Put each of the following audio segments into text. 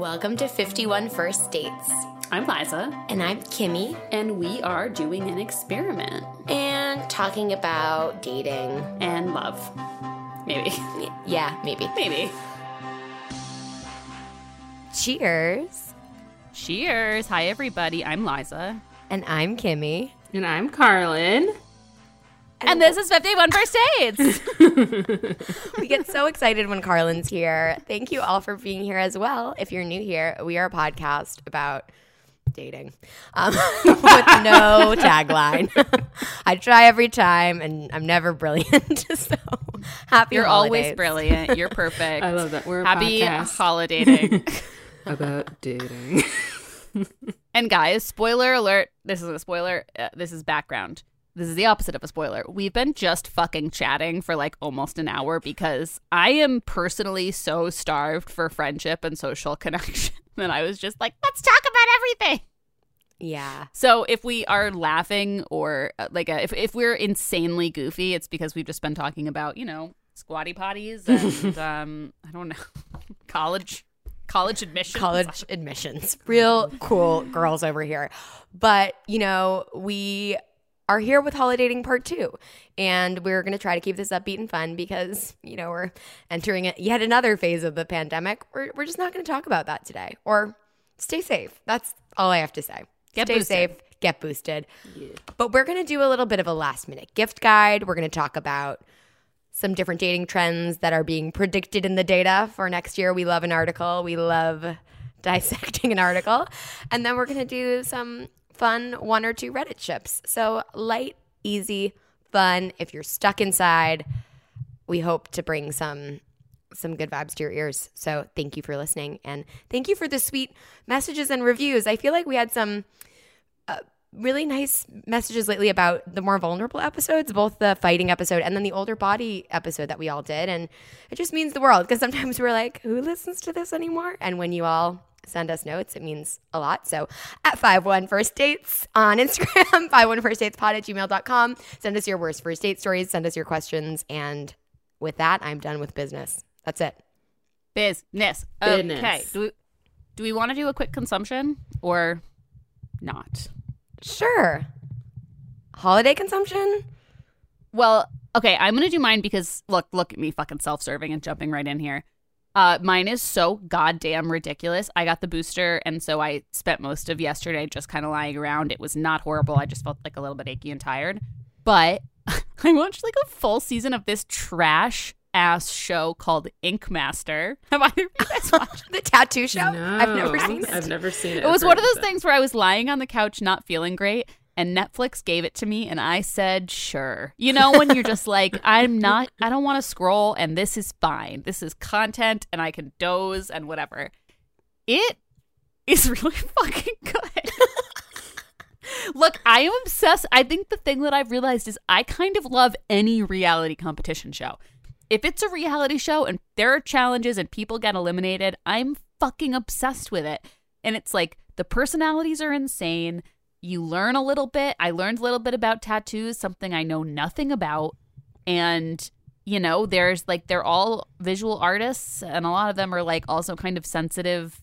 Welcome to 51 First Dates. I'm Liza, And I'm Kimmy, and we are doing an experiment and talking about dating. and love. Maybe. Yeah, maybe. Maybe. Cheers. Cheers. Hi, everybody. I'm Liza. And I'm Kimmy. And I'm Carlin. And this is 51 First Dates. We get so excited when Carlin's here. Thank you all for being here as well. If you're new here, we are a podcast about dating um, with no tagline. I try every time, and I'm never brilliant. so happy You're always brilliant. You're perfect. I love that. We're a Happy podcast holiday dating. about dating. and guys, spoiler alert. This is a spoiler. Uh, this is background. This is the opposite of a spoiler. We've been just fucking chatting for like almost an hour because I am personally so starved for friendship and social connection that I was just like, let's talk about everything. Yeah. So if we are laughing or uh, like uh if if we're insanely goofy, it's because we've just been talking about you know squatty potties and um I don't know college college admissions. college admissions. Real cool girls over here. But, you know, we are here with Holiday Dating Part 2. And we're going to try to keep this upbeat and fun because, you know, we're entering yet another phase of the pandemic. We're, we're just not going to talk about that today. Or stay safe. That's all I have to say. Get stay boosted. safe, get boosted. But we're going to do a little bit of a last minute gift guide. We're going to talk about some different dating trends that are being predicted in the data for next year. We love an article. We love dissecting an article. And then we're going to do some fun one or two Reddit ships. So light, easy, fun. If you're stuck inside, we hope to bring some some good vibes to your ears. So thank you for listening and thank you for the sweet messages and reviews. I feel like we had some uh, really nice messages lately about the more vulnerable episodes, both the fighting episode and then the older body episode that we all did. And it just means the world because sometimes we're like, who listens to this anymore? And when you all send us notes, it means a lot. So at 51 First Dates on Instagram, 51 First Dates pod at gmail.com. Send us your worst first date stories, send us your questions. And with that, I'm done with business. That's it. business. Okay. Do we, do we want to do a quick consumption or not? Sure. Holiday consumption? Well, okay, I'm gonna do mine because look, look at me fucking self-serving and jumping right in here. Uh, mine is so goddamn ridiculous. I got the booster, and so I spent most of yesterday just kind of lying around. It was not horrible. I just felt like a little bit achy and tired. But I watched like a full season of this trash ass show called Ink Master. Have either of you guys watched? The tattoo show? No, I've never seen it. I've never seen it. It was one of heard those things where I was lying on the couch not feeling great and Netflix gave it to me and I said, "Sure." You know when you're just like, "I'm not I don't want to scroll and this is fine. This is content and I can doze and whatever." It is really fucking good. Look, I am obsessed. I think the thing that I've realized is I kind of love any reality competition show. If it's a reality show and there are challenges and people get eliminated, I'm fucking obsessed with it. And it's like the personalities are insane. You learn a little bit. I learned a little bit about tattoos, something I know nothing about. And you know, there's like they're all visual artists and a lot of them are like also kind of sensitive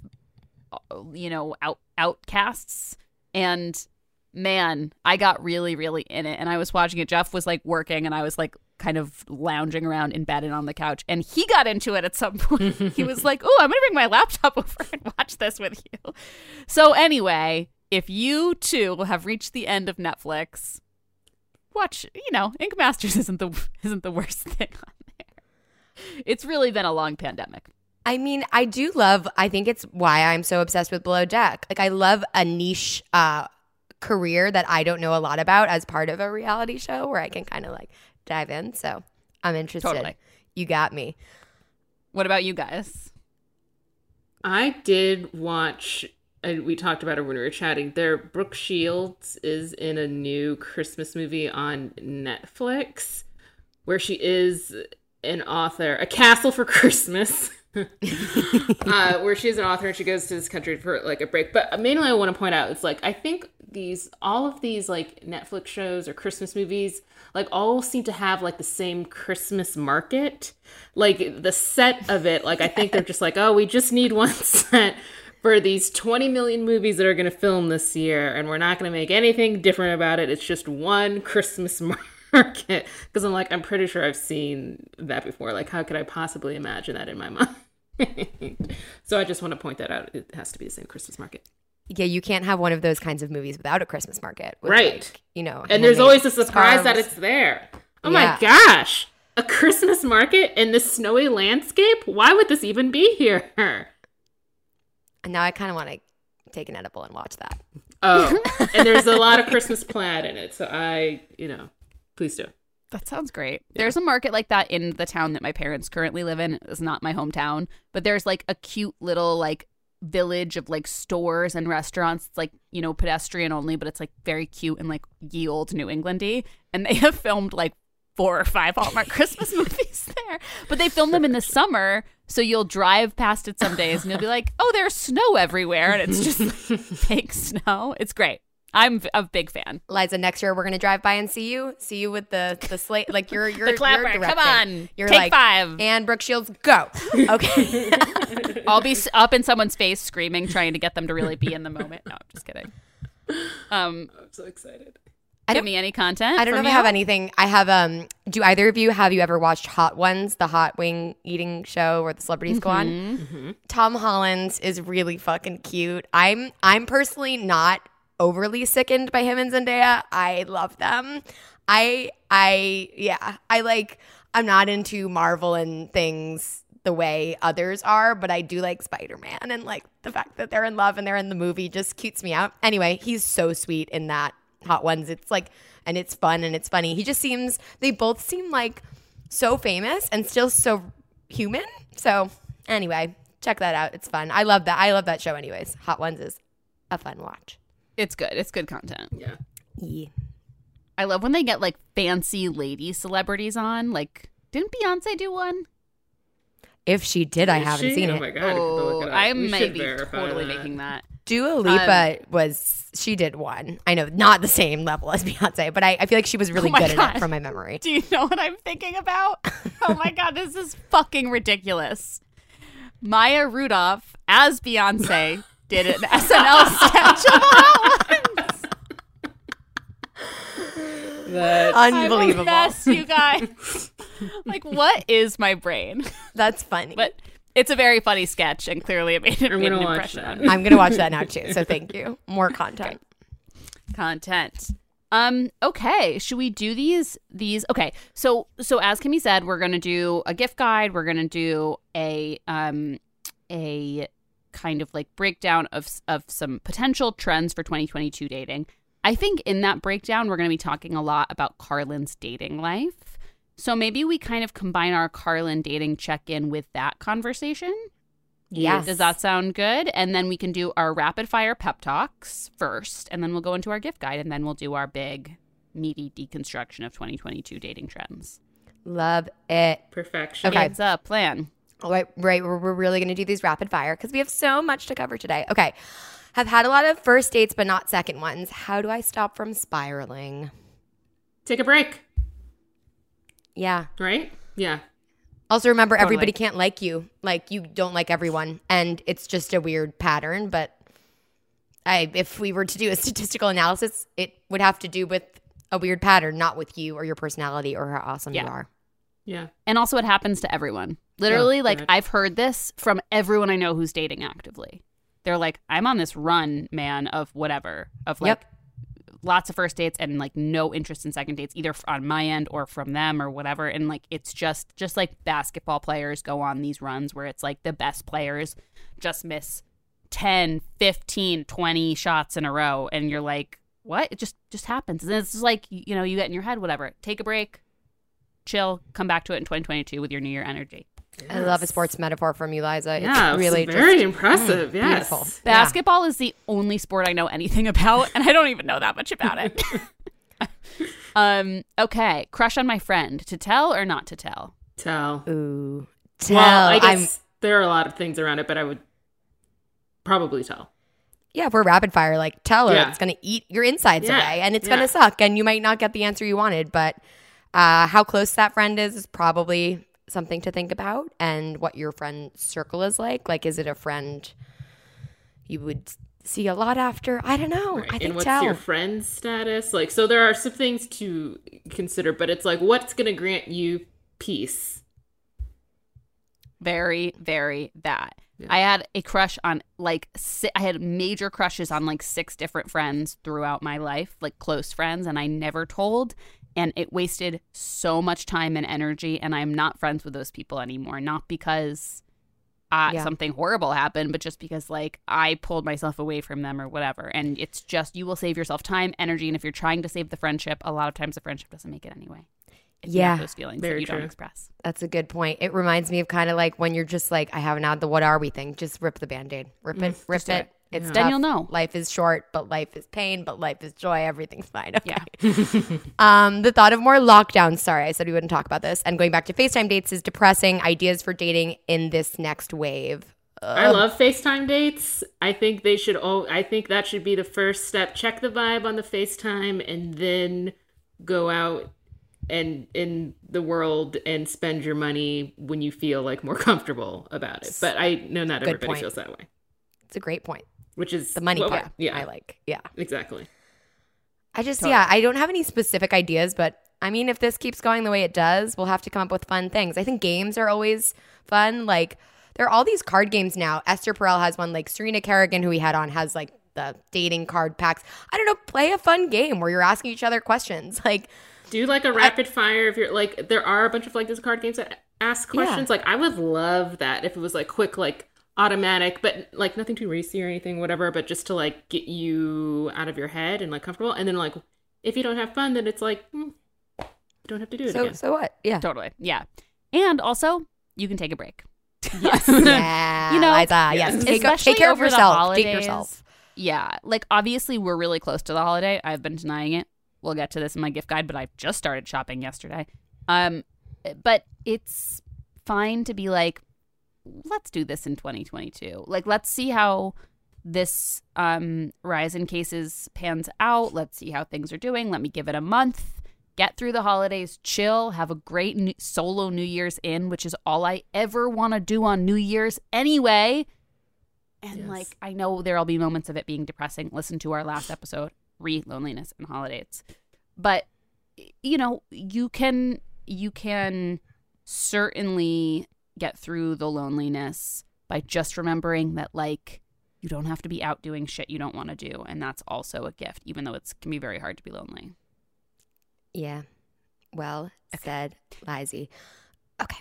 uh, you know, out outcasts and man, I got really, really in it. And I was watching it. Jeff was like working, and I was like kind of lounging around in bed and on the couch. And he got into it at some point. he was like, "Oh, I'm gonna bring my laptop over and watch this with you." So anyway, if you too have reached the end of Netflix, watch. You know, Ink Masters isn't the isn't the worst thing on there. It's really been a long pandemic. I mean, I do love, I think it's why I'm so obsessed with Below Deck. Like, I love a niche uh, career that I don't know a lot about as part of a reality show where I can kind of like dive in. So I'm interested. Totally. You got me. What about you guys? I did watch, and we talked about it when we were chatting. There, Brooke Shields is in a new Christmas movie on Netflix, where she is an author, A Castle for Christmas. uh, where she's an author and she goes to this country for like a break. But mainly, I want to point out it's like I think these all of these like Netflix shows or Christmas movies like all seem to have like the same Christmas market. Like the set of it, like I think they're just like, oh, we just need one set for these 20 million movies that are going to film this year, and we're not going to make anything different about it. It's just one Christmas market. Because I'm like, I'm pretty sure I've seen that before. Like, how could I possibly imagine that in my mind? so I just want to point that out. It has to be the same Christmas market. Yeah, you can't have one of those kinds of movies without a Christmas market. Right. like, you know, And there's always a surprise that it's there. Oh Yeah. my gosh. A Christmas market in this snowy landscape? Why would this even be here? And now I kind of want to take an edible and watch that. Oh, and there's a lot of Christmas plaid in it. So I, you know, please do. That sounds great. There's a market like that in the town that my parents currently live in. It's not my hometown, but there's like a cute little like village of like stores and restaurants. It's like, you know, pedestrian only, but it's like very cute and like ye old New Englandy. And they have filmed like four or five Hallmark Christmas movies there. But they film them in the summer, so you'll drive past it some days and you'll be like, "Oh, there's snow everywhere," and it's just like, fake snow. It's great. I'm a big fan. Liza, next year we're gonna drive by and see you. See you with the the slate. Like you're you're The clapper, You're come on, You're take like five. And Brooke Shields, go. Okay. I'll be up in someone's face screaming, trying to get them to really be in the moment. No, I'm just kidding. Um, I'm so excited. I give don't- me any content. I don't know from if I have anything. I have um. Do either of you have you ever watched Hot Ones, the hot wing eating show where the celebrities go on? Mm-hmm. Tom Holland is really fucking cute. I'm I'm personally not overly sickened by him and Zendaya. I love them. I I yeah. I like I'm not into Marvel and things the way others are, but I do like Spider-Man and like the fact that they're in love and they're in the movie just cutes me out. Anyway, he's so sweet in that Hot Ones. It's like and it's fun and it's funny. He just seems they both seem like so famous and still so human. So anyway, check that out. It's fun. I love that. I love that show. Anyways, Hot Ones is a fun watch. It's good. It's good content. Yeah. Yeah. I love when they get like fancy lady celebrities on. Like, didn't Beyonce do one? If she did, I haven't she? seen Oh it. my god. I have Oh, it. I We might be totally that. making that. Dua Lipa um, was she did one. I know not the same level as Beyonce, but I, I feel like she was really Oh my good at God. it from my memory. Do you know what I'm thinking about? oh my god, this is fucking ridiculous. Maya Rudolph as Beyonce did an SNL sketch of Hot Ones. That Unbelievable. mess, you guys. like, what is my brain? That's funny. But it's a very funny sketch, and clearly it made, it I'm made an impression that. on me. I'm gonna watch that now too. So thank you. More content. content. Um, okay, should we do these these okay. So so as Kimmy said, we're gonna do a gift guide, we're gonna do a um a kind of like breakdown of of some potential trends for 2022 dating. I think in that breakdown we're going to be talking a lot about Carlin's dating life. So maybe we kind of combine our Carlin dating check-in with that conversation. Yes. Does that sound good? And then we can do our rapid fire pep talks first, and then we'll go into our gift guide, and then we'll do our big, meaty deconstruction of 2022 dating trends. Love it. perfection. Okay. It's a plan. All right, right. We're, we're really going to do these rapid fire because we have so much to cover today. Okay. Have had a lot of first dates, but not second ones. How do I stop from spiraling? Take a break, Yeah. right? Yeah. Also, remember, Totally. everybody can't like you. Like, you don't like everyone. And it's just a weird pattern. But I, if we were to do a statistical analysis, it would have to do with a weird pattern, not with you or your personality or how awesome Yeah. you are. Yeah. And also, it happens to everyone. Literally, oh, like, correct. I've heard this from everyone I know who's dating actively. They're like, I'm on this run, man, of whatever, of like Yep. lots of first dates and like no interest in second dates, either on my end or from them or whatever. And like, it's just, just like basketball players go on these runs where it's like the best players just miss 10, 15, 20 shots in a row. And you're like, what? It just, just happens. And it's just like, you know, you get in your head, whatever, take a break, chill, come back to it in 2022 with your new year energy. I love a sports metaphor from you, Liza. Yeah, it's really very just impressive. Yes. beautiful. Basketball is the only sport I know anything about, and I don't even know that much about it. um. Okay. Crush on my friend. To tell or not to tell? Tell. Ooh. Tell. Well, I I'm guess there are a lot of things around it, but I would probably tell. yeah, if we're rapid fire, like tell her Yeah. it's gonna eat your insides Yeah. away and it's Yeah. gonna suck and you might not get the answer you wanted, but uh, how close that friend is is probably something to think about and what your friend circle is like. Like is it a friend you would see a lot after? I don't know. I think and what's tell. your friend's status? Like, so there are some things to consider, but it's like, what's going to grant you peace? Very, very that. Yeah. I had a crush on like si- I had major crushes on like six different friends throughout my life, like close friends, and I never told. And it wasted so much time and energy, and I'm not friends with those people anymore. Not because uh, Yeah. something horrible happened, but just because like I pulled myself away from them or whatever. And it's just you will save yourself time, energy, and if you're trying to save the friendship, a lot of times the friendship doesn't make it anyway. If you have Yeah. those feelings Very that you don't express. That's a good point. It reminds me of kind of like when you're just like, I haven't had the what are we thing. Just rip the band aid. Rip it, rip it. it. It's Yeah. Then you'll know. Life is short, but life is pain, but life is joy. Everything's fine. Okay. Yeah. Um, the thought of more lockdowns. Sorry, I said we wouldn't talk about this. And going back to FaceTime dates is depressing. Ideas for dating in this next wave. I love FaceTime dates. I think they should. Oh, I think that should be the first step. Check the vibe on the FaceTime, and then go out and in the world and spend your money when you feel like more comfortable about it. But I know not Good everybody point. feels that way, It's a great point. Which is The money part. we're- Yeah, I like. Yeah. exactly. I just, yeah, I don't have any specific ideas, but I mean, if this keeps going the way it does, we'll have to come up with fun things. I think games are always fun. Like, there are all these card games now. Esther Perel has one, like, Serena Kerrigan, who we had on, has like the dating card packs. I don't know, play a fun game where you're asking each other questions. Like, Do like a rapid fire if you're like there are a bunch of like these card games that ask Yeah. questions. Like I would love that if it was like quick, like automatic, but like nothing too racy or anything, whatever, but just to like get you out of your head and like comfortable. And then like if you don't have fun, then it's like hmm, you don't have to do it so, again. so what? Yeah. Totally. Yeah. And also, you can take a break. Yes. yeah. You know, Liza, yes. yes. Take, Especially take care of over the yourself. holidays. Date yourself. Yeah. Like, obviously, we're really close to the holiday. I've been denying it. We'll get to this in my gift guide, but I just started shopping yesterday. Um, but it's fine to be like, let's do this in 2022. Like, let's see how this um, rise in cases pans out. Let's see how things are doing. Let me give it a month. Get through the holidays, chill, have a great new- solo New Year's in, which is all I ever want to do on New Year's anyway. And Yes. like, I know there'll be moments of it being depressing. Listen to our last episode, re loneliness and holidays. But you know, you can you can certainly get through the loneliness by just remembering that like you don't have to be out doing shit you don't want to do, and that's also a gift, even though it's can be very hard to be lonely. Yeah. Well said, Lizy. Okay.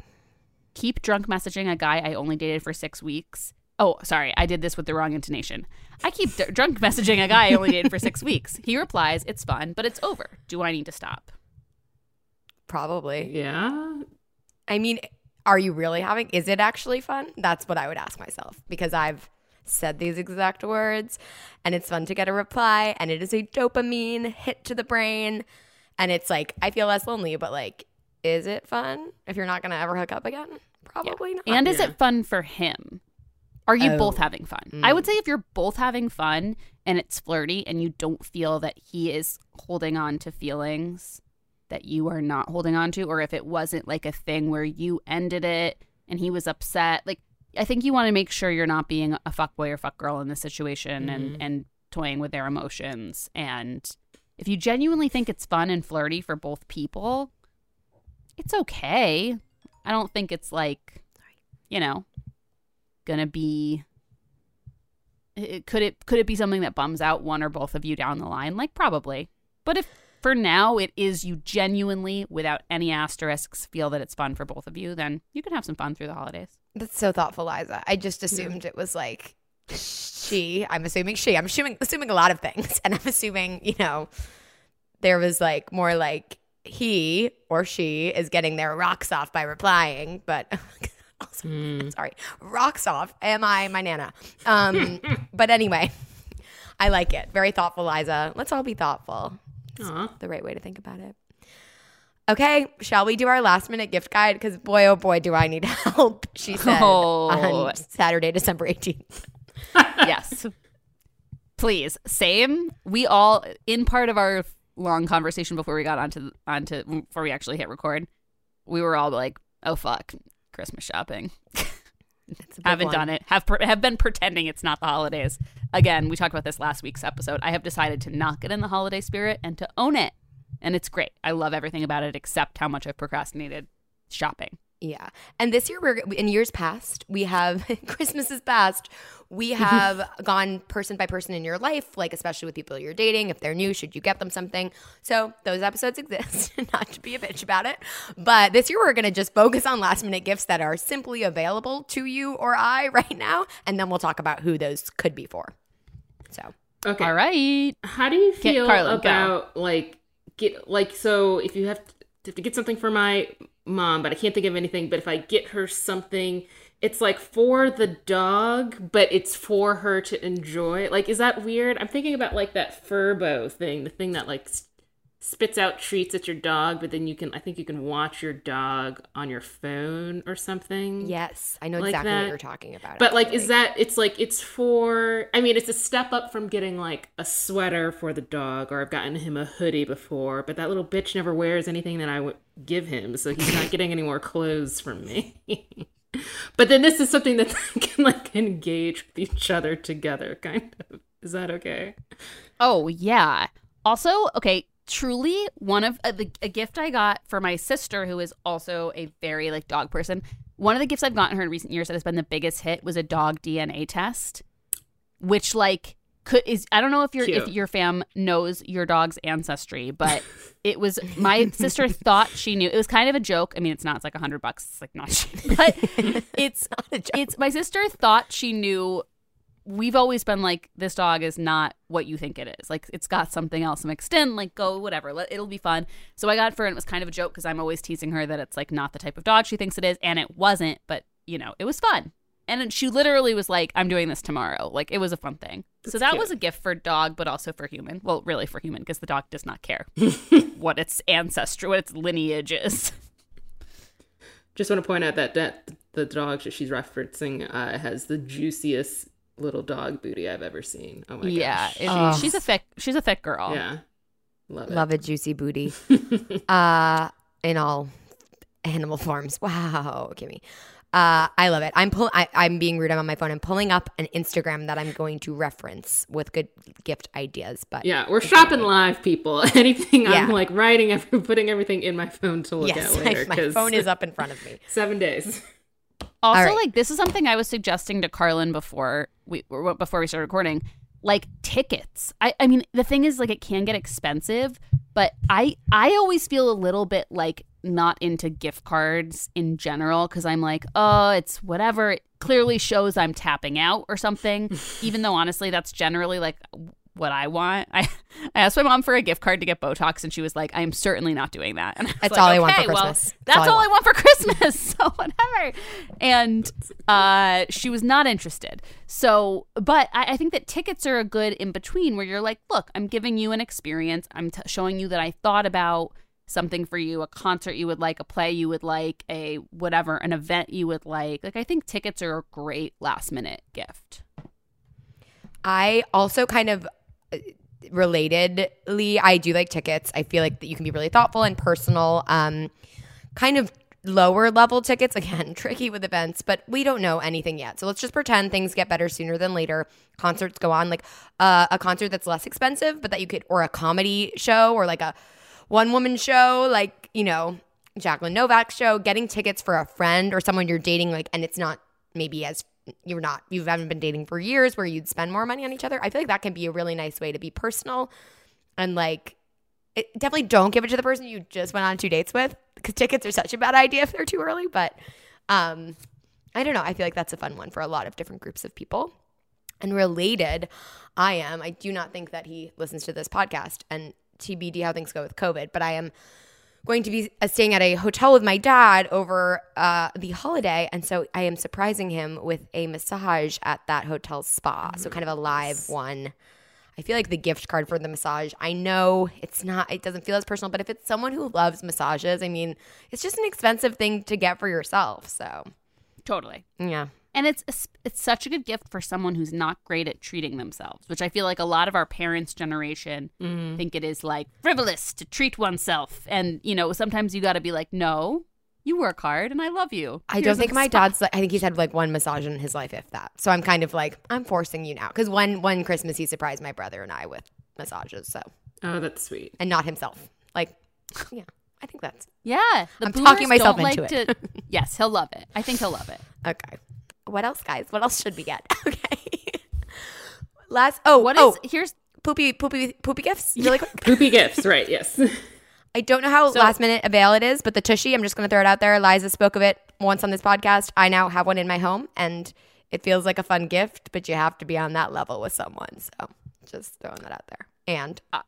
keep drunk messaging a guy I only dated for six weeks. Oh, sorry, I did this with the wrong intonation. I keep d- drunk messaging a guy I only dated for six weeks. He replies, "It's fun, but it's over. Do I need to stop?" Probably. yeah. I mean, are you really having? Is it actually fun? That's what I would ask myself because I've said these exact words, and it's fun to get a reply, and it is a dopamine hit to the brain, and it's like I feel less lonely. But like, is it fun if you're not gonna ever hook up again? Probably not. And is Yeah. it fun for him? Are you Oh. both having fun? Mm. I would say if you're both having fun and it's flirty and you don't feel that he is holding on to feelings that you are not holding on to, or if it wasn't like a thing where you ended it and he was upset, like I think you want to make sure you're not being a fuck boy or fuck girl in this situation and mm-hmm. and toying with their emotions. And if you genuinely think it's fun and flirty for both people, it's okay. I don't think it's like, you know, gonna be. It, could it could it be something that bums out one or both of you down the line? Like probably, but if for now it is you genuinely, without any asterisks, feel that it's fun for both of you, then you can have some fun through the holidays. That's so thoughtful, Liza. I just assumed it was like she. I'm assuming she. I'm assuming assuming a lot of things, and I'm assuming you know there was like more like he or she is getting their rocks off by replying, but Also, Sorry, rocks off. Am I my nana? Um, but anyway, I like it. Very thoughtful, Liza. Let's all be thoughtful. It's Aw. the right way to think about it. Okay, shall we do our last minute gift guide? Because boy, oh boy, do I need help. She said Oh. on Saturday, December 18th. yes. Please. Same. We all in part of our long conversation before we got onto onto before we actually hit record, we were all like, "Oh fuck, Christmas shopping." Haven't one. done it. Have per- have been pretending it's not the holidays. Again, we talked about this last week's episode. I have decided to not get in the holiday spirit and to own it. And it's great. I love everything about it except how much I've procrastinated shopping. Yeah. And this year, we're in years past, we have Christmas is past. We have gone person by person in your life, like especially with people you're dating. If they're new, should you get them something? So those episodes exist, not to be a bitch about it. But this year, we're going to just focus on last minute gifts that are simply available to you or I right now. And then we'll talk about who those could be for. So, Okay. All right. How do you Get- feel Carla, go. about like get like so if you have to, have to get something for my mom, but I can't think of anything. But if I get her something, it's like for the dog, but it's for her to enjoy. Like, is that weird? I'm thinking about like that Furbo thing, the thing that like spits out treats at your dog, but then you can I think you can watch your dog on your phone or something. yes, I know Like exactly that. what you're talking about. But like, is that it's like it's for? I mean, it's a step up from getting like a sweater for the dog, or I've gotten him a hoodie before. But that little bitch never wears anything that I would give him, so he's not getting any more clothes from me. but then this is something that they can like engage with each other together, kind of. Is that okay? Oh yeah. Also, okay, truly one of uh, the a gift I got for my sister who is also a very like dog person. One of the gifts I've gotten her in recent years that has been the biggest hit was a dog DNA test, which like could is I don't know if your if your fam knows your dog's ancestry, but it was my sister thought she knew. It was kind of a joke. I mean, it's not. It's like a hundred bucks. It's like not cheap, but it's it's my sister thought she knew we've always been like this dog is not what you think it is. Like it's got something else mixed in like go whatever let, it'll be fun. So i got it for her and it was kind of a joke because i'm always teasing her that it's like not the type of dog she thinks it is and it wasn't but you know it was fun. And she literally was like i'm doing this tomorrow. Like it was a fun thing. So that cute. was a gift for dog but also for human. Well really for human because the dog does not care what its ancestry what its lineage is. Just want to point out that that the dog that she's referencing uh, has the juiciest little dog booty I've ever seen. Oh my yeah gosh. it- Oh. she's a thick she's a thick girl yeah, love it. love a juicy booty. uh, in all animal forms. Wow, Kimmy. Uh, I love it. I'm pull- I, I'm being rude. I'm on my phone. I'm pulling up an Instagram that I'm going to reference with good gift ideas. But Yeah, we're shopping live, people. Anything Yeah. I'm like writing, every, putting everything in my phone to look yes, at later. my 'cause phone is up in front of me. seven days. Also, right. like this is something I was suggesting to Carlin before we before we started recording. Like tickets. I, I mean, the thing is, like, it can get expensive, but I I always feel a little bit like not into gift cards in general because I'm like, oh, it's whatever. It clearly shows I'm tapping out or something. even though honestly, that's generally like what I want. I I asked my mom for a gift card to get Botox, and she was like, I am certainly not doing that. And I That's like, all I want for "Okay, well, Christmas. that's all I want for Christmas. So whatever. And uh, she was not interested. So, but I, I think that tickets are a good in between where you're like, look, I'm giving you an experience. I'm t- showing you that I thought about something for you, a concert you would like, a play you would like, a whatever, an event you would like. Like, I think tickets are a great last minute gift. I also kind of relatedly, I do like tickets. I feel like that you can be really thoughtful and personal. Um, kind of lower level tickets again, tricky with events, but we don't know anything yet. So let's just pretend things get better sooner than later. Concerts go on, like uh, a concert that's less expensive, but that you could, or a comedy show, or like a one woman show, like you know Jacqueline Novak's show. Getting tickets for a friend or someone you're dating, like, and it's not maybe as you're not you haven't been dating for years where you'd spend more money on each other. I feel like that can be a really nice way to be personal and like it, definitely don't give it to the person you just went on two dates with because tickets are such a bad idea if they're too early. But um, I don't know. I feel like that's a fun one for a lot of different groups of people. And related, I am. I do not think that he listens to this podcast and TBD how things go with COVID, but I am going to be uh, staying at a hotel with my dad over uh, the holiday, and so I am surprising him with a massage at that hotel spa. So kind of a live one. I feel like the gift card for the massage. I know it's not. It doesn't feel as personal, but if it's someone who loves massages, I mean, it's just an expensive thing to get for yourself. So Totally. yeah, And it's it's such a good gift for someone who's not great at treating themselves, which I feel like a lot of our parents' generation mm-hmm. think it is like frivolous to treat oneself. And you know, sometimes you got to be like, no, you work hard, and I love you. I Here's don't think my spa." dad's. Like, I think he's had like one massage in his life, if that. So I'm kind of like, I'm forcing you now because one one Christmas he surprised my brother and I with massages. So Oh, that's sweet. and not himself. Like, yeah, I think that's Yeah, the I'm talking myself don't into like it. To, yes, he'll love it. I think he'll love it. okay. What else, guys? What else should we get? Okay. Last. Oh, What oh, is oh, here's poopy poopy poopy gifts? Really quick. Poopy gifts, right? Yes. I don't know how So- last minute avail it is, but the tushy, I'm just going to throw it out there. Liza spoke of it once on this podcast. I now have one in my home and it feels like a fun gift, but you have to be on that level with someone. So just throwing that out there. And uh,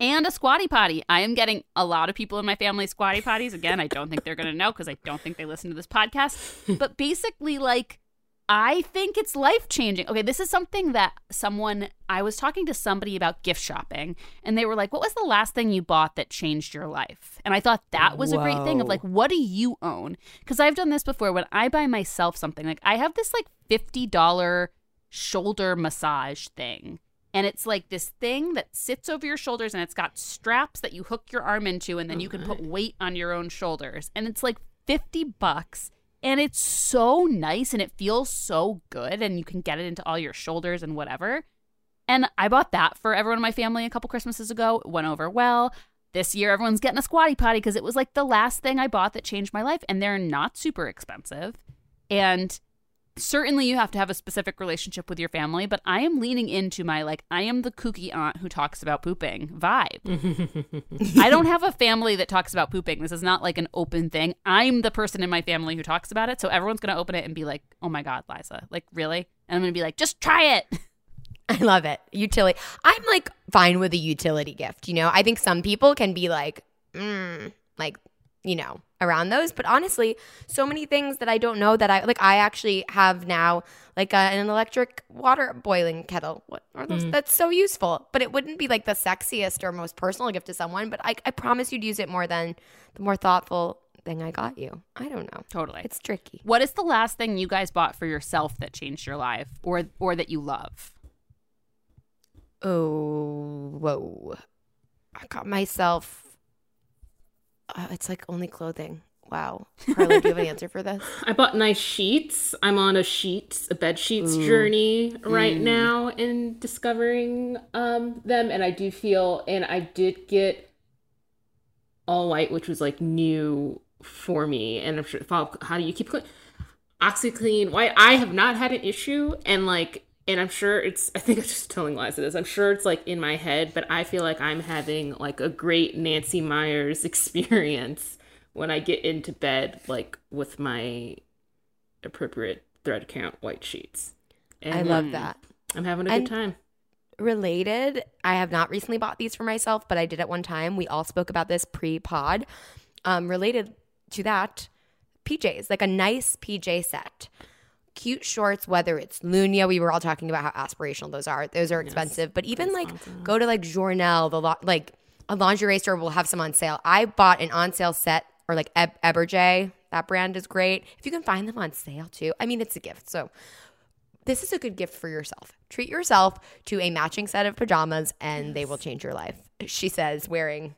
and a squatty potty. I am getting a lot of people in my family squatty potties. Again, I don't think they're going to know because I don't think they listen to this podcast. But basically, like, I think it's life changing. Okay, this is something that someone, I was talking to somebody about gift shopping, and they were like, What was the last thing you bought that changed your life? And I thought that was a great thing of like, what do you own? Because I've done this before when I buy myself something, like, I have this like $50 shoulder massage thing. And it's like this thing that sits over your shoulders and it's got straps that you hook your arm into and then you can put weight on your own shoulders. And it's like 50 bucks and it's so nice and it feels so good and you can get it into all your shoulders and whatever. And I bought that for everyone in my family a couple Christmases ago. It went over well. This year everyone's getting a squatty potty because it was like the last thing I bought that changed my life and they're not super expensive. And certainly you have to have a specific relationship with your family, but I am leaning into my like I am the kooky aunt who talks about pooping vibe. I don't have a family that talks about pooping. This is not like an open thing. I'm the person in my family who talks about it, so everyone's going to open it and be like, "Oh my god, Liza. Like, really?" And I'm going to be like, "Just try it." I love it. Utility. I'm like fine with a utility gift. You know, I think some people can be like, mm, like, you know, around those. But honestly, so many things that I don't know that I like. I actually have now like a, an electric water boiling kettle. What are those? Mm. That's so useful. But it wouldn't be like the sexiest or most personal gift to someone. But I, I promise you'd use it more than the more thoughtful thing I got you. I don't know. Totally. It's tricky. What is the last thing you guys bought for yourself that changed your life or or that you love? Oh, whoa. I got myself. Uh, it's like only clothing. Wow. Carla, do you have an answer for this? I bought nice sheets. I'm on a sheets, a bed sheets journey right now in discovering um them and I do feel and I did get all white which was like new for me and I'm sure how do you keep clean? OxiClean white I have not had an issue and like and I'm sure it's I think I'm just telling lies to this. I'm sure it's like in my head, but I feel like I'm having like a great Nancy Meyers experience when I get into bed like with my appropriate thread count white sheets. And I love that. I'm having a And- good time. Related, I have not recently bought these for myself, but I did at one time. We all spoke about this pre pod. Um, related to that, PJs, like a nice PJ set. Cute shorts, whether it's Lunya, we were all talking about how aspirational those are. Those are expensive, but even like go to like Journelle, the lo- like a lingerie store will have some on sale. I bought an on sale set or like Eb- Eberjey. That brand is great. If you can find them on sale too, I mean, it's a gift. So this is a good gift for yourself. Treat yourself to a matching set of pajamas and they will change your life. She says, wearing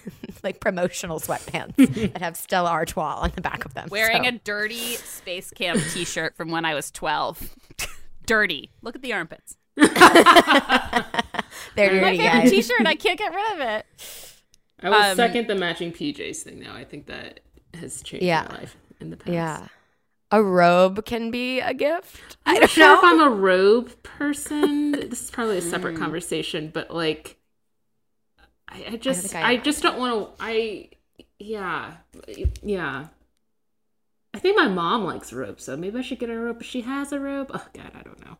like promotional sweatpants that have Stella Artois on the back of them. Wearing So, a dirty Space Camp t-shirt from when I was 12. dirty. Look at the armpits. they're My favorite guys. t-shirt. I can't get rid of it. I will um, second the matching PJs thing now. I think that has changed Yeah. my life in the past. Yeah. A robe can be a gift. I I'm don't not sure if. I'm a robe person. this is probably a Mm. separate conversation, but like, I, I just, think I, I- just don't want to. I, yeah, yeah. I think my mom likes robes, so maybe I should get her a robe. But she has a robe. Oh God, I don't know.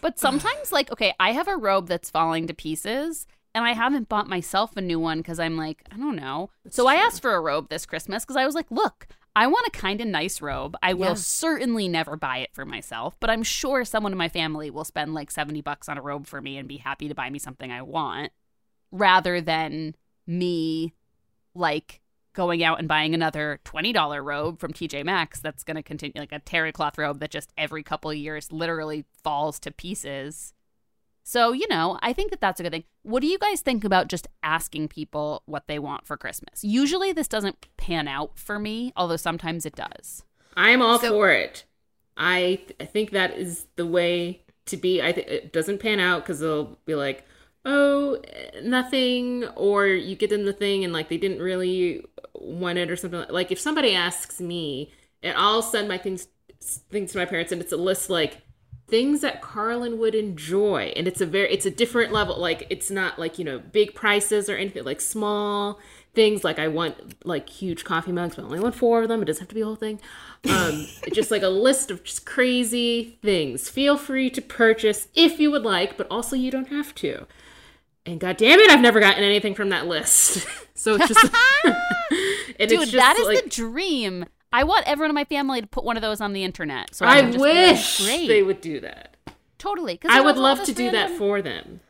But sometimes, like, okay, I have a robe that's falling to pieces, and I haven't bought myself a new one because I'm like, I don't know. so I asked for a robe this Christmas because I was like, look, I want a kind of nice robe. I will Yeah. certainly never buy it for myself, but I'm sure someone in my family will spend like 70 bucks on a robe for me and be happy to buy me something I want rather than me like going out and buying another $20 robe from TJ Maxx that's going to continue like a terry cloth robe that just every couple of years literally falls to pieces. So, you know, I think that that's a good thing. What do you guys think about just asking people what they want for Christmas? Usually this doesn't pan out for me, although sometimes it does. I'm all So- for it. I th- I think that is the way to be. I think it doesn't pan out because they'll be like, "Oh, nothing," or you get them the thing and like they didn't really want it or something. Like if somebody asks me, and I'll send my things things to my parents, and it's a list like things that Carlin would enjoy, and it's a very it's a different level. Like it's not like you know big prices or anything. Like small things. Like I want like huge coffee mugs, but I only want four of them. It doesn't have to be a whole thing. Um, just like a list of just crazy things. Feel free to purchase if you would like, but also you don't have to. And god damn it, I've never gotten anything from that list. so it's just, and Dude, it's just that is like, the dream. I want everyone in my family to put one of those on the internet. So I, I just be like, wish Great. they would do that. totally. 'cause I would love to do that for them.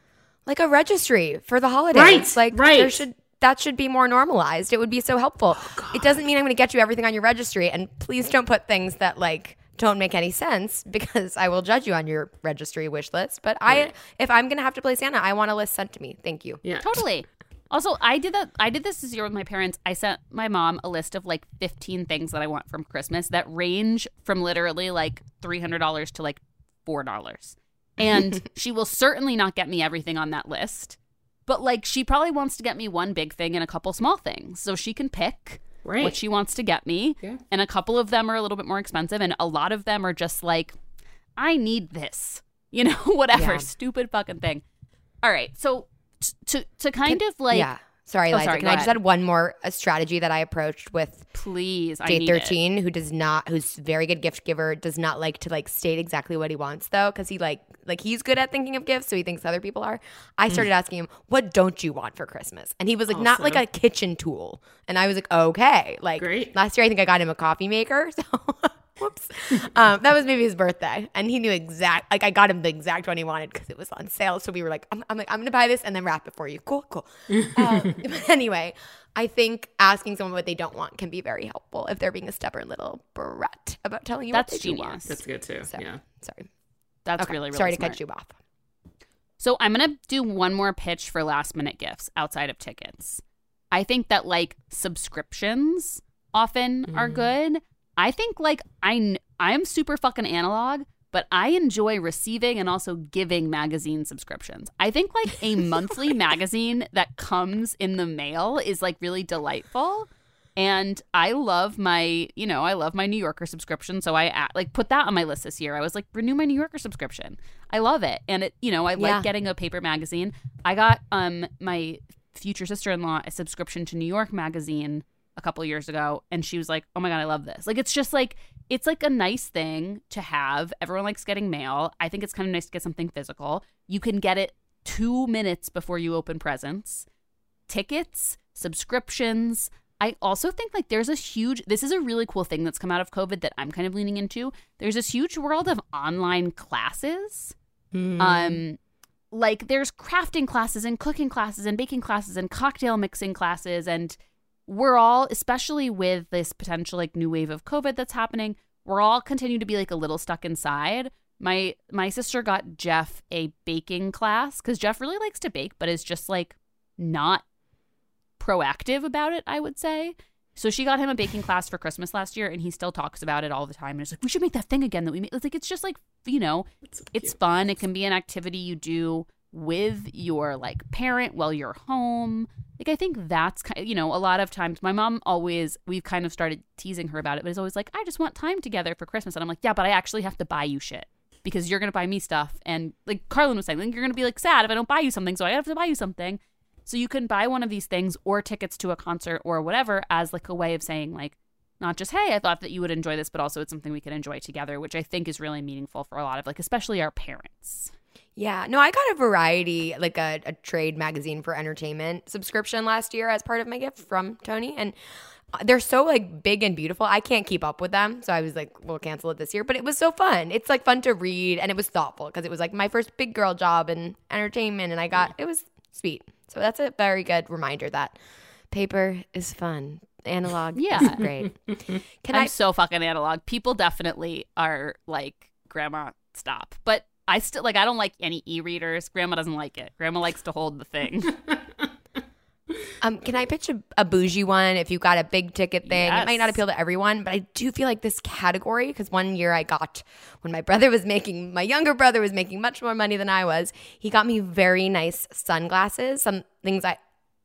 like a registry for the holidays. Right, like there right. should that should be more normalized. It would be so helpful. Oh, it doesn't mean I'm going to get you everything on your registry, and please don't put things that like don't make any sense because I will judge you on your registry wish list. But I, if I'm going to have to play Santa, I want a list sent to me. Thank you. Yeah, Totally. Also, I did that. I did this this year with my parents. I sent my mom a list of like 15 things that I want from Christmas that range from literally like $300 to like $4. And she will certainly not get me everything on that list. But like she probably wants to get me one big thing and a couple small things. So she can pick Right. what she wants to get me. Yeah. And a couple of them are a little bit more expensive and a lot of them are just like I need this. You know, whatever Yeah. stupid fucking thing. All right. So t- to to kind of like yeah. Sorry, Oh, Liza. sorry, Can I just ahead. add one more a strategy that I approached with please I date need it. 13 who does not who's very good gift giver does not like to like state exactly what he wants though because he like like he's good at thinking of gifts so he thinks other people are i Mm. started asking him what don't you want for christmas and he was like not like a kitchen tool and i was like okay like Great. last year i think i got him a coffee maker so whoops um, that was maybe his birthday and he knew exact like i got him the exact one he wanted because it was on sale so we were like i'm, I'm like i'm gonna buy this and then wrap it for you cool cool um, but anyway I think asking someone what they don't want can be very helpful if they're being a stubborn little brat about telling you That's what they do want. genius. That's good too. So, Yeah. sorry. That's Okay. really really sorry smart. to cut you off. So I'm going to do one more pitch for last minute gifts outside of tickets. I think that like subscriptions often are Mm-hmm. good. I think like I I'm super fucking analog, but I enjoy receiving and also giving magazine subscriptions. I think like a monthly magazine that comes in the mail is like really delightful. And I love my, you know, I love my New Yorker subscription. So I like put that on my list this year. I was like, renew my New Yorker subscription. I love it. And it, you know, I Yeah. like getting a paper magazine. I got um my future sister in law a subscription to New York magazine a couple years ago. And she was like, oh my God, I love this. Like, it's just like, it's like a nice thing to have. Everyone likes getting mail. I think it's kind of nice to get something physical. You can get it two minutes before you open presents tickets, subscriptions. I also think like there's a huge this is a really cool thing that's come out of COVID that I'm kind of leaning into. There's this huge world of online classes. Um like there's crafting classes and cooking classes and baking classes and cocktail mixing classes and we're all especially with this potential like new wave of COVID that's happening, we're all continue to be like a little stuck inside. My my sister got Jeff a baking class cuz Jeff really likes to bake but is just like not proactive about it, I would say. So she got him a baking class for Christmas last year, and he still talks about it all the time. And it's like, we should make that thing again that we made. It's like, it's just like, you know, so it's fun. It can be an activity you do with your like parent while you're home. Like, I think that's kind you know, a lot of times my mom always, we've kind of started teasing her about it, but it's always like, I just want time together for Christmas. And I'm like, yeah, but I actually have to buy you shit because you're to buy me stuff. And like Carlin was saying, like, you're to be like sad if I don't buy you something. So I have to buy you something. So you can buy one of these things or tickets to a concert or whatever as like a way of saying like not just hey, I thought that you would enjoy this, but also it's something we can enjoy together, which I think is really meaningful for a lot of like especially our parents. Yeah, no, I got a variety, like a, a trade magazine for entertainment subscription last year as part of my gift from Tony, and uh, they're so like big and beautiful. I can't keep up with them, so I was like, we'll cancel it this year. But it was so fun. It's like fun to read, and it was thoughtful because it was like my first big girl job in entertainment, and I got it was sweet. So that's a very good reminder that paper is fun. Analog, yeah, is great. Can I'm I- so fucking analog. People definitely are like, grandma, stop. But I still like I don't like any e-readers. Grandma doesn't like it. Grandma likes to hold the thing. um, can I pitch a, a, bougie one? If you got a big ticket thing, yes. it might not appeal to everyone, but I do feel like this category because one year I got when my brother was making my younger brother was making much more money than I was. He got me very nice sunglasses, some things I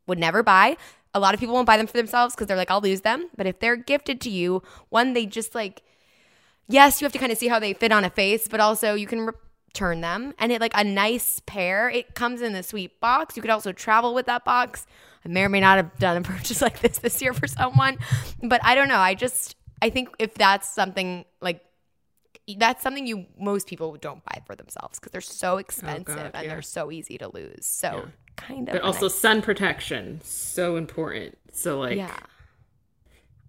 would never buy. A lot of people won't buy them for themselves because they're like, I'll lose them. But if they're gifted to you, one, they just like yes, you have to kind of see how they fit on a face, but also you can return them. And it like a nice pair. It comes in the sweet box. You could also travel with that box. I may or may not have done a purchase like this this year for someone, but I don't know. I just I think if that's something like that's something you most people don't buy for themselves because they're so expensive oh God, and yeah. they're so easy to lose. So yeah. kind of. But also sun protection so important. So like yeah.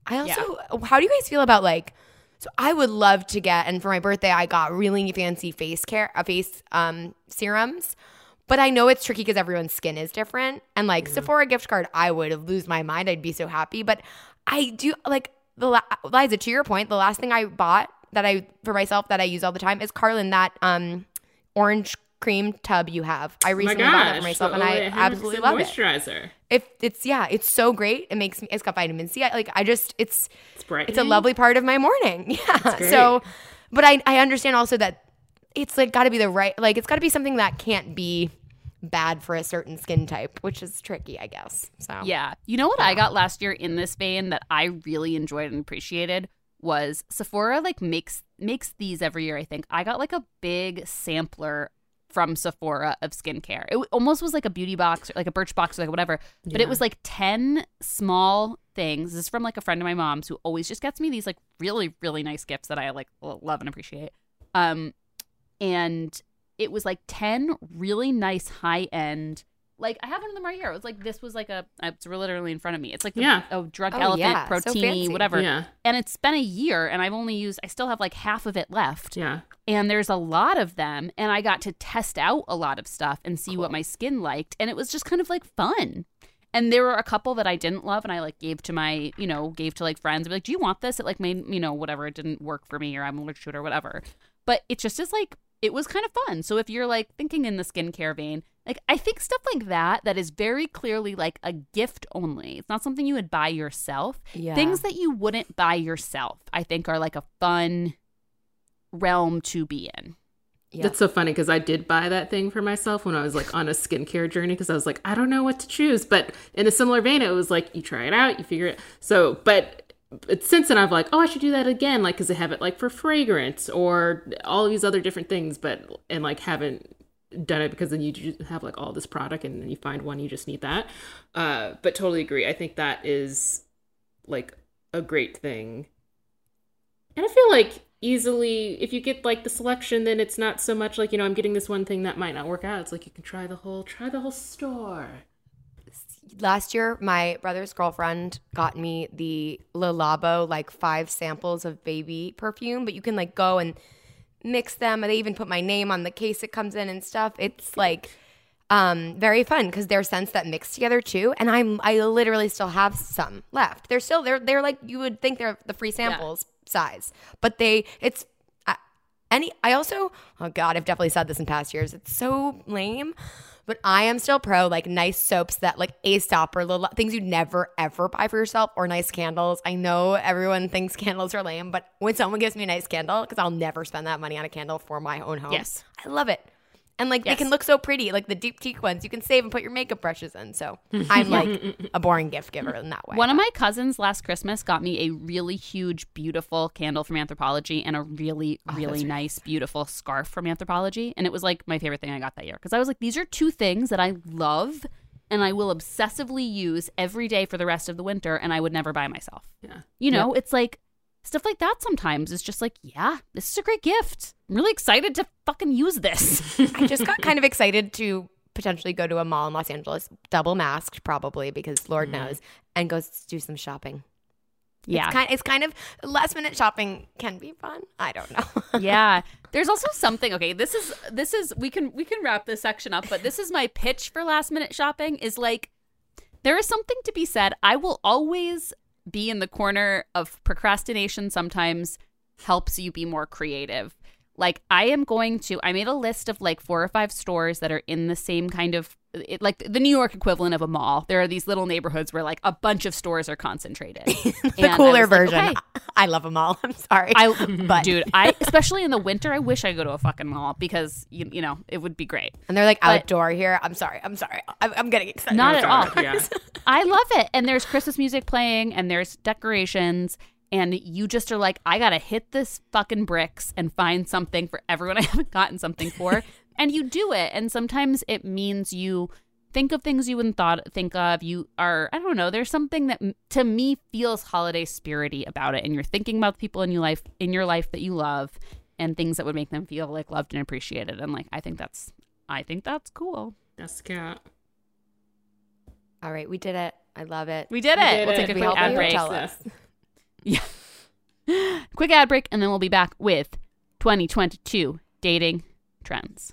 I also yeah. how do you guys feel about like so I would love to get, and for my birthday, I got really fancy face care, uh, face um, serums. But I know it's tricky because everyone's skin is different. And like mm-hmm. Sephora gift card, I would lose my mind. I'd be so happy. But I do like the la- Liza. To your point, the last thing I bought that I for myself that I use all the time is Carlin that um orange cream tub you have. I recently oh bought it for myself, and I absolutely love moisturizer. it. If it's yeah, it's so great. It makes me. It's got vitamin C. I, like I just it's it's bright. It's a lovely part of my morning. Yeah. So, but I I understand also that it's like got to be the right. Like it's got to be something that can't be bad for a certain skin type, which is tricky, I guess. So yeah, you know what yeah. I got last year in this vein that I really enjoyed and appreciated was Sephora like makes makes these every year. I think I got like a big sampler from Sephora of skincare. It almost was like a beauty box, or like a Birchbox, or like whatever. But it was like 10 small things. This is from like a friend of my mom's who always just gets me these like really, really nice gifts that I like love and appreciate. Um, and it was like 10 really nice high end like I have one of them right here. It was like this was like a uh, it's literally in front of me. It's like the, yeah. a Drunk oh, elephant yeah. protini, so whatever. Yeah. And it's been a year and I've only used I still have like half of it left. Yeah. And there's a lot of them and I got to test out a lot of stuff and see cool. what my skin liked and it was just kind of like fun. And there were a couple that I didn't love and I like gave to my, you know, gave to like friends. I'd be like, "Do you want this?" It like made, you know, whatever, it didn't work for me or I'm allergic to it or whatever. But it just is like it was kind of fun. So if you're like thinking in the skincare vein, like I think stuff like that that is very clearly like a gift only. It's not something you would buy yourself. Yeah. Things that you wouldn't buy yourself, I think are like a fun realm to be in. Yeah. That's so funny because I did buy that thing for myself when I was like on a skincare journey because I was like, I don't know what to choose. But in a similar vein, it was like you try it out, you figure it. So, but but since then I've like, oh, I should do that again, like because they have it like for fragrance or all these other different things, but and like haven't done it because then you have like all this product and then you find one you just need that. Uh, but totally agree. I think that is like a great thing, and I feel like easily if you get like the selection then it's not so much like you know i'm getting this one thing that might not work out it's like you can try the whole try the whole store last year my brother's girlfriend got me the Le Labo like five samples of baby perfume, but you can like go and mix them. They even put my name on the case it comes in and stuff. It's like um very fun because they're scents that mix together too. And I'm I literally still have some left. They're still they're they're like you would think they're the free samples yeah. size, but they it's any I also oh god I've definitely said this in past years. It's so lame but I am still pro like nice soaps that like Aesop or little things you never ever buy for yourself or nice candles. I know everyone thinks candles are lame, but when someone gives me a nice candle, because I'll never spend that money on a candle for my own home. Yes. I love it. And like yes. they can look so pretty, like the Diptyque ones you can save and put your makeup brushes in. So I'm like a boring gift giver in that way. One of my cousins last Christmas got me a really huge, beautiful candle from Anthropologie and a really, oh, really oh, nice, beautiful scarf from Anthropologie, And it was like my favorite thing I got that year because I was like, these are two things that I love and I will obsessively use every day for the rest of the winter and I would never buy myself. Yeah. You know, yep. it's like stuff like that sometimes is just like, yeah, this is a great gift. I'm really excited to fucking use this. I just got kind of excited to potentially go to a mall in Los Angeles, double masked probably because Lord Mm-hmm. knows, and go do some shopping. yeah. It's kind, it's kind of last minute shopping can be fun. I don't know. yeah there's also something okay this is this is we can we can wrap this section up but this is my pitch for last minute shopping is like there is something to be said i will always be in the corner of procrastination sometimes helps you be more creative. Like i am going to i made a list of like four or five stores that are in the same kind of it, like the new york equivalent of a mall there are these little neighborhoods where like a bunch of stores are concentrated the cooler version. I love them all. I'm sorry. I, mm-hmm, But- dude, I especially in the winter, I wish I go to a fucking mall because you, you know it would be great. and they're like but- outdoor here. I'm sorry. I'm sorry. I'm, I'm getting excited. Not at all. Yeah. I love it, and there's Christmas music playing, and there's decorations, and you just are like, I gotta hit this fucking bricks and find something for everyone I haven't gotten something for, and you do it, and sometimes it means you think of things you wouldn't thought think of. You are, I don't know, there's something that to me feels holiday spirity about it, and you're thinking about the people in your life in your life that you love, and things that would make them feel like loved and appreciated, and like I think that's, I think that's cool. Yes, cat. All right, we did it. I love it. We did We it. did we'll it. take a We quick ad break. tell us. Yeah. quick ad break, and then we'll be back with 2022 dating trends.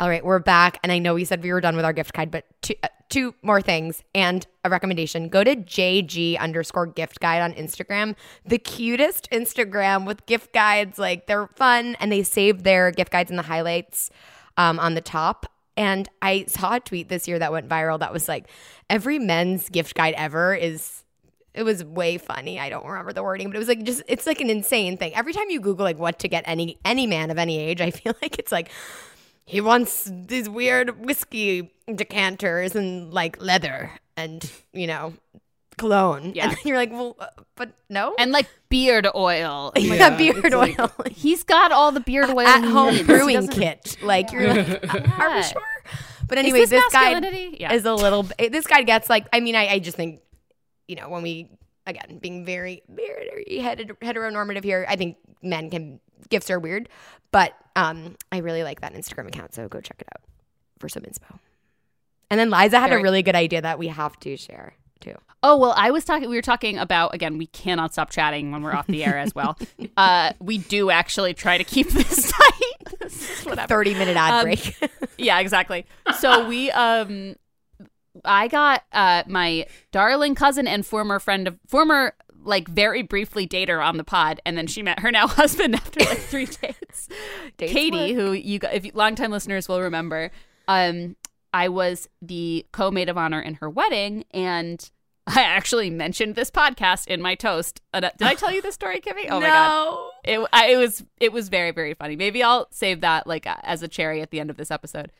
All right, we're back, and I know we said we were done with our gift guide, but two, uh, two more things and a recommendation. Go to JG underscore gift guide on Instagram. The cutest Instagram with gift guides. Like they're fun, and they save their gift guides in the highlights um, on the top. And I saw a tweet this year that went viral that was like, every men's gift guide ever is it was way funny. I don't remember the wording, but it was like just it's like an insane thing. Every time you Google like what to get any any man of any age, I feel like it's like he wants these weird whiskey decanters and like leather and you know cologne. Yeah. and you're like, well, uh, but no, And like beard oil. yeah, Yeah, beard oil. like- He's got all the beard oil at home brewing kit. Like you're like, are we sure? But anyway, this this, guy? Yeah. is a little. This guy gets like. I mean, I, I just think, you know, when we again being very very hetero- heteronormative here, I think men can gifts are weird, but um, I really like that Instagram account, so go check it out for some inspo. And then Liza had Very- a really good idea that we have to share too. Oh well, I was talking. We were talking about again. We cannot stop chatting when we're off the air as well. uh, we do actually try to keep this tight. This whatever. Thirty minute ad Um, break. yeah, exactly. So we um I got uh my darling cousin and former friend of former like very briefly dater on the pod and then she met her now husband after like 3 dates. Dates Katie, who you if you, longtime listeners will remember, um I was the co-maid of honor in her wedding and I actually mentioned this podcast in my toast. Uh, did I tell you this story, Kimmy? Oh my god it I, it was it was very very funny. Maybe I'll save that like as a cherry at the end of this episode.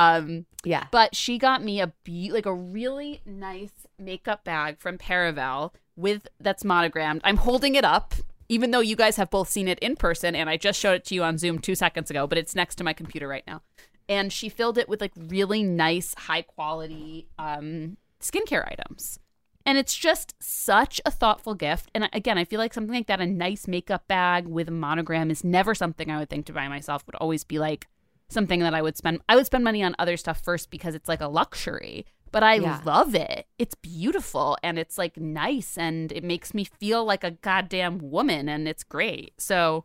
Um, Yeah. but she got me a be- like a really nice makeup bag from Paravel with that's monogrammed. I'm holding it up, even though you guys have both seen it in person, and I just showed it to you on Zoom two seconds ago. But it's next to my computer right now, and she filled it with like really nice, high quality um, skincare items. And it's just such a thoughtful gift. And again, I feel like something like that, a nice makeup bag with a monogram, is never something I would think to buy myself. Would always be like something that I would spend. I would spend money on other stuff first because it's like a luxury. But I Yeah. love it. It's beautiful and it's like nice and it makes me feel like a goddamn woman and it's great. So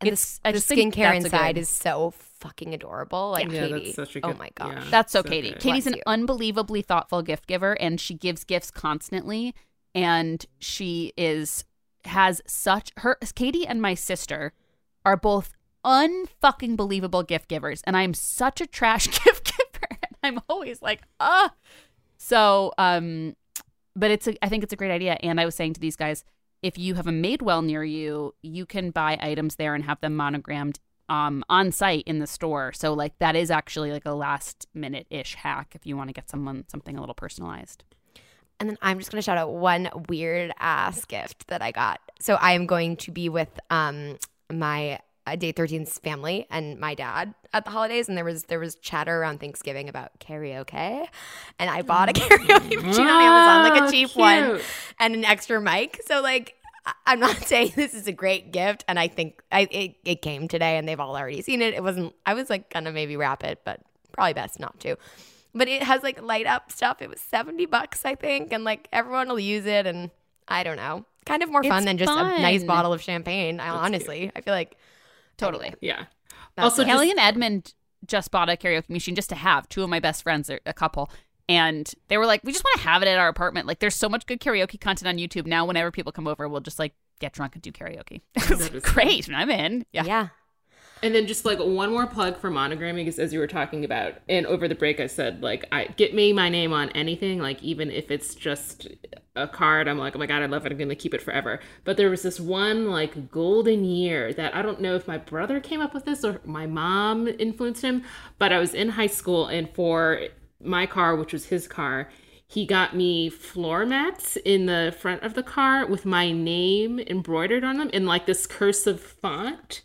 And it's the, I the just skincare inside good- is so fucking adorable. Like Yeah, Katie. that's such a oh my gosh. yeah. That's so, So Katie. good. Katie's an unbelievably thoughtful gift giver and she gives gifts constantly and she is has such her Katie and my sister are both unfucking believable gift givers and I'm such a trash gift giver and I'm always like, "Uh." So, um but it's a, I think it's a great idea. And I was saying to these guys, if you have a Madewell near you, you can buy items there and have them monogrammed um, on site in the store. So like that is actually like a last minute ish hack if you want to get someone something a little personalized. And then I'm just going to shout out one weird ass gift that I got. So I am going to be with um my Day 13's family and my dad at the holidays, and there was there was chatter around Thanksgiving about karaoke, and I bought a karaoke machine on Amazon, like a Oh, cheap one, and an extra mic. So like. I'm not saying this is a great gift, and I think I it, it came today, and they've all already seen it. It wasn't. I was like gonna maybe wrap it, but probably best not to. But it has like light up stuff. It was seventy bucks, I think, and like everyone will use it, and I don't know, kind of more fun It's than just a nice bottle of champagne. I, honestly, I feel like Totally. Yeah. That's also, it. Kelly just, and Edmund just bought a karaoke machine just to have. Two of my best friends are a couple. And they were like, we just want to have it at our apartment. Like, there's so much good karaoke content on YouTube. Now, whenever people come over, we'll just like get drunk and do karaoke. I was like, is Great. I'm in. Yeah. yeah. And then just like one more plug for monogramming is as you were talking about, and over the break I said like, I get me my name on anything, like even if it's just a card. I'm like, oh my god, I love it. I'm gonna keep it forever. But there was this one like golden year that I don't know if my brother came up with this or my mom influenced him. But I was in high school, and for my car, which was his car, he got me floor mats in the front of the car with my name embroidered on them in like this cursive font.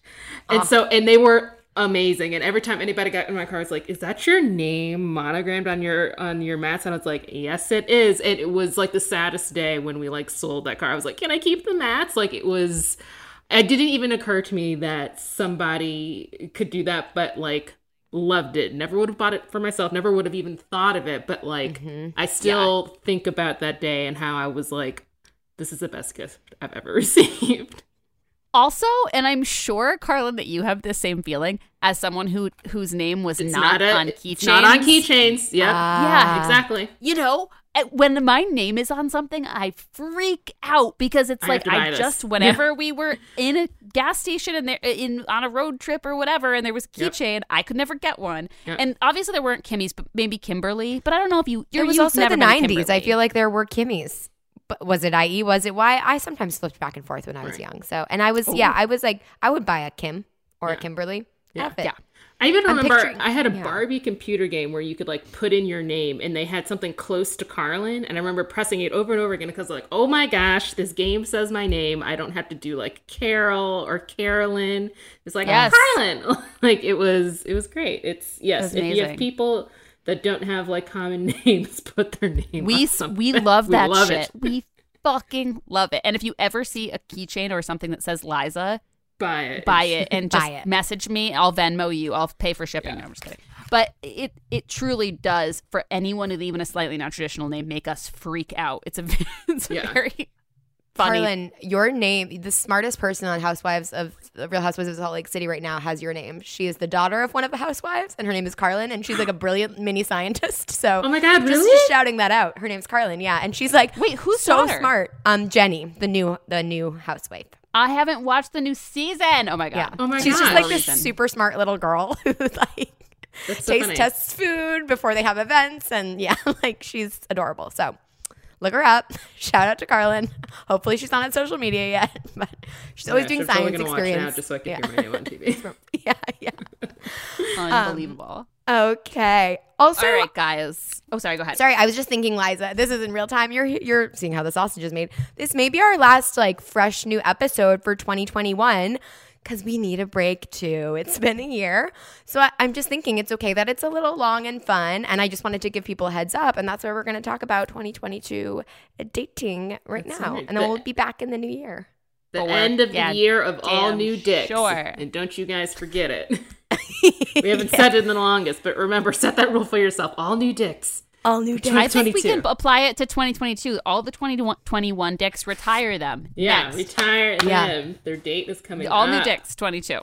And so, and they were amazing. And every time anybody got in my car, I was like, "Is that your name monogrammed on your on your mats?" And I was like, "Yes, it is." And it was like the saddest day when we like sold that car. I was like, "Can I keep the mats?" Like it was. It didn't even occur to me that somebody could do that, but like loved it. Never would have bought it for myself. Never would have even thought of it. But like, mm-hmm. I still think about that day and how I was like, "This is the best gift I've ever received." Also, and I'm sure, Carlin, that you have the same feeling as someone who whose name was It's not, not, a, on keychains. not on keychains. Yep. Ah. Yeah. exactly. You know, when my name is on something, I freak out because it's I like have to buy I just whenever we were in a gas station and there in on a road trip or whatever, and there was a Yep. keychain, I could never get one. Yep. And obviously there weren't Kimmy's, but maybe Kimberly. But I don't know if you. It was you've also never the 90s. I feel like there were Kimmies. But was it IE? Was it Y? I sometimes flipped back and forth when I was Right. young. So, and I was, yeah, oh. I was like, I would buy a Kim or a Kimberly. Yeah. F it. Yeah. I even remember I had a yeah. Barbie computer game where you could like put in your name and they had something close to Carlin and I remember pressing it over and over again because like, oh my gosh, this game says my name. I don't have to do like Carol or Carolyn. It's like Yes. Carlin. like it was it was great. It's yes, if you have people that don't have like common names, put their name we we love We that love shit. it. We fucking love it. And if you ever see a keychain or something that says Liza, Buy it. buy it and just Buy it. message me. I'll Venmo you. I'll pay for shipping. No, I'm just kidding. But it it truly does for anyone with even a slightly non traditional name make us freak out. It's a it's a Yeah. very funny. Carlin, your name, the smartest person on Housewives of the Real Housewives of Salt Lake City right now has your name. She is the daughter of one of the housewives, and her name is Carlin, and she's like a brilliant mini scientist. So, Oh my God, just really? shouting that out. Her name's Carlin, yeah, and she's like, Wait, who's so daughter? smart? Um, Jenny, the new the new housewife. I haven't watched the new season. Oh my god. Yeah, Oh my god. she's just like this super smart little girl who like That's so taste funny. tests food before they have events, and yeah, like she's adorable. So look her up. Shout out to Carlin. Hopefully she's not on social media yet, but she's always Gosh, doing I'm science experience. Just so I can yeah. hear my name on TV. yeah, yeah. Unbelievable. Um, Okay. Also, All right, guys. Oh, sorry. Go ahead. sorry, I was just thinking, Liza. This is in real time. You're you're seeing how the sausage is made. This may be our last like fresh new episode for 2021 because we need a break too. It's been a year, so I, I'm just thinking it's okay that it's a little long and fun. And I just wanted to give people a heads up, and that's where we're going to talk about 2022 dating right That's now, right. and then we'll be back in the new year. The Or- end of yeah, the year of all new dicks. sure. And don't you guys forget it. we haven't said it in the longest, but remember, set that rule for yourself. All new dicks. All new days. I think we can apply it to 2022. All the 2021 dicks, retire them. Yeah, Next. retire Yeah. them. Their date is coming All new dicks, 22.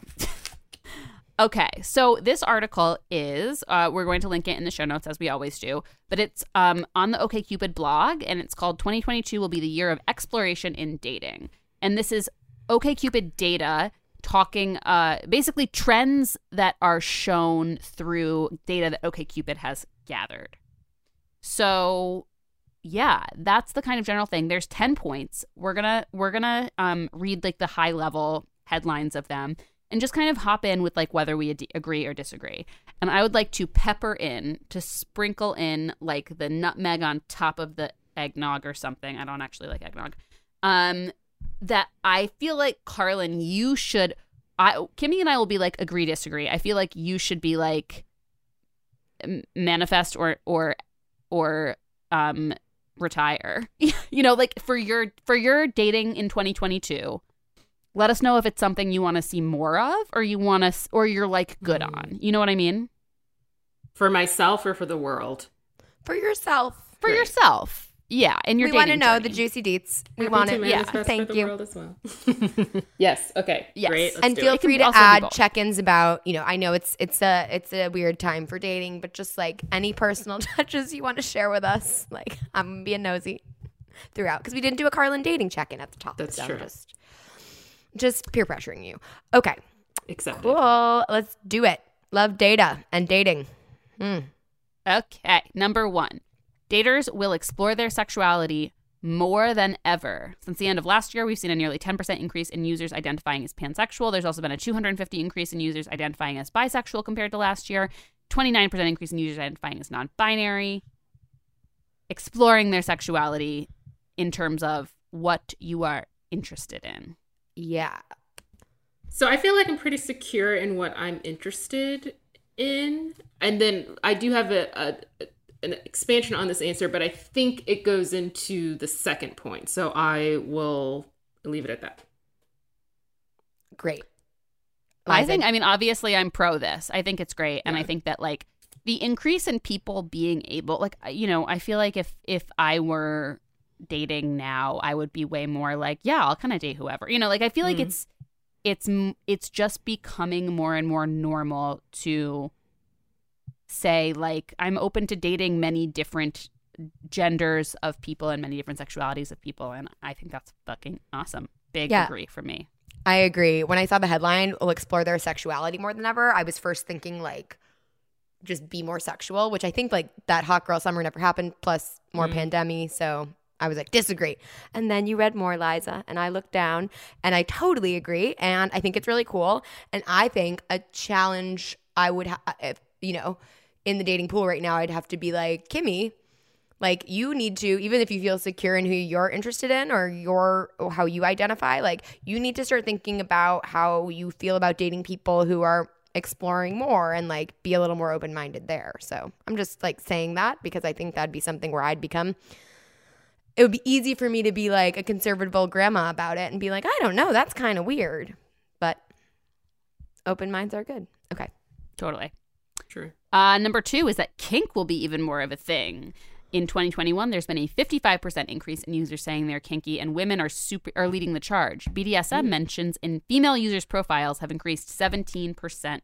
okay, so this article is, uh, we're going to link it in the show notes as we always do, but it's um, on the OKCupid blog and it's called 2022 will be the year of exploration in dating. And this is OKCupid data talking uh, basically trends that are shown through data that OKCupid has gathered. So yeah, that's the kind of general thing. There's 10 points. We're going to we're going to um read like the high level headlines of them and just kind of hop in with like whether we ad- agree or disagree. And I would like to pepper in to sprinkle in like the nutmeg on top of the eggnog or something. I don't actually like eggnog. Um that I feel like Carlin you should I Kimmy and I will be like agree disagree. I feel like you should be like manifest or or or um retire. you know, like for your for your dating in 2022. Let us know if it's something you want to see more of or you want to or you're like good Mm. on. You know what I mean? For myself or for the world? For yourself. For Right. yourself. Yeah, and your we want to dating know the juicy deets. We want to it. Yeah. for Thank the you. world as well. yes. Okay. Yes. Great. Let's and do feel it. can free to add check-ins about you know i know it's it's a it's a weird time for dating but just like any personal touches you want to share with us like i'm being nosy throughout because we didn't do a carlin dating check-in at the top That's so true. just just peer pressuring you okay Accepted. cool let's do it love data and dating hmm. Okay, number one. Daters will explore their sexuality more than ever. Since the end of last year, we've seen a nearly 10% increase in users identifying as pansexual. There's also been a 250 increase in users identifying as bisexual compared to last year, 29% increase in users identifying as non binary. Exploring their sexuality in terms of what you are interested in. yeah So I feel like I'm pretty secure in what I'm interested in, and then I do have a, a an expansion on this answer, but I think it goes into the second point. So I will leave it at that. great I think, I mean, obviously, I'm pro this. I think it's great, and I think that like the increase in people being able, like, you know, I feel like if if I were dating now, I would be way more like, yeah, I'll kind of date whoever. You know, like I feel like mm-hmm. it's it's it's just becoming more and more normal to say like I'm open to dating many different genders of people and many different sexualities of people, and I think that's fucking awesome. Big Yeah. agree for me. I agree. When I saw the headline, will explore their sexuality more than ever, I was first thinking like just be more sexual, which I think like that hot girl summer never happened, plus more mm. pandemic. So I was like, disagree. And then you read more, Liza, and I looked down and I totally agree. And I think it's really cool. And I think a challenge I would have, if, you know, in the dating pool right now, I'd have to be like, Kimmy, like you need to even if you feel secure in who you're interested in or your how you identify like you need to start thinking about how you feel about dating people who are exploring more and like be a little more open-minded there. So i'm just like saying that because i think that'd be something where i'd become it would be easy for me to be like a conservative old grandma about it and be like i don't know that's kind of weird. But open minds are good. Okay. Totally. True. Uh, number two is that kink will be even more of a thing. In 2021, there's been a 55% increase in users saying they're kinky, and women are super are leading the charge. BDSM mentions in female users' profiles have increased 17%.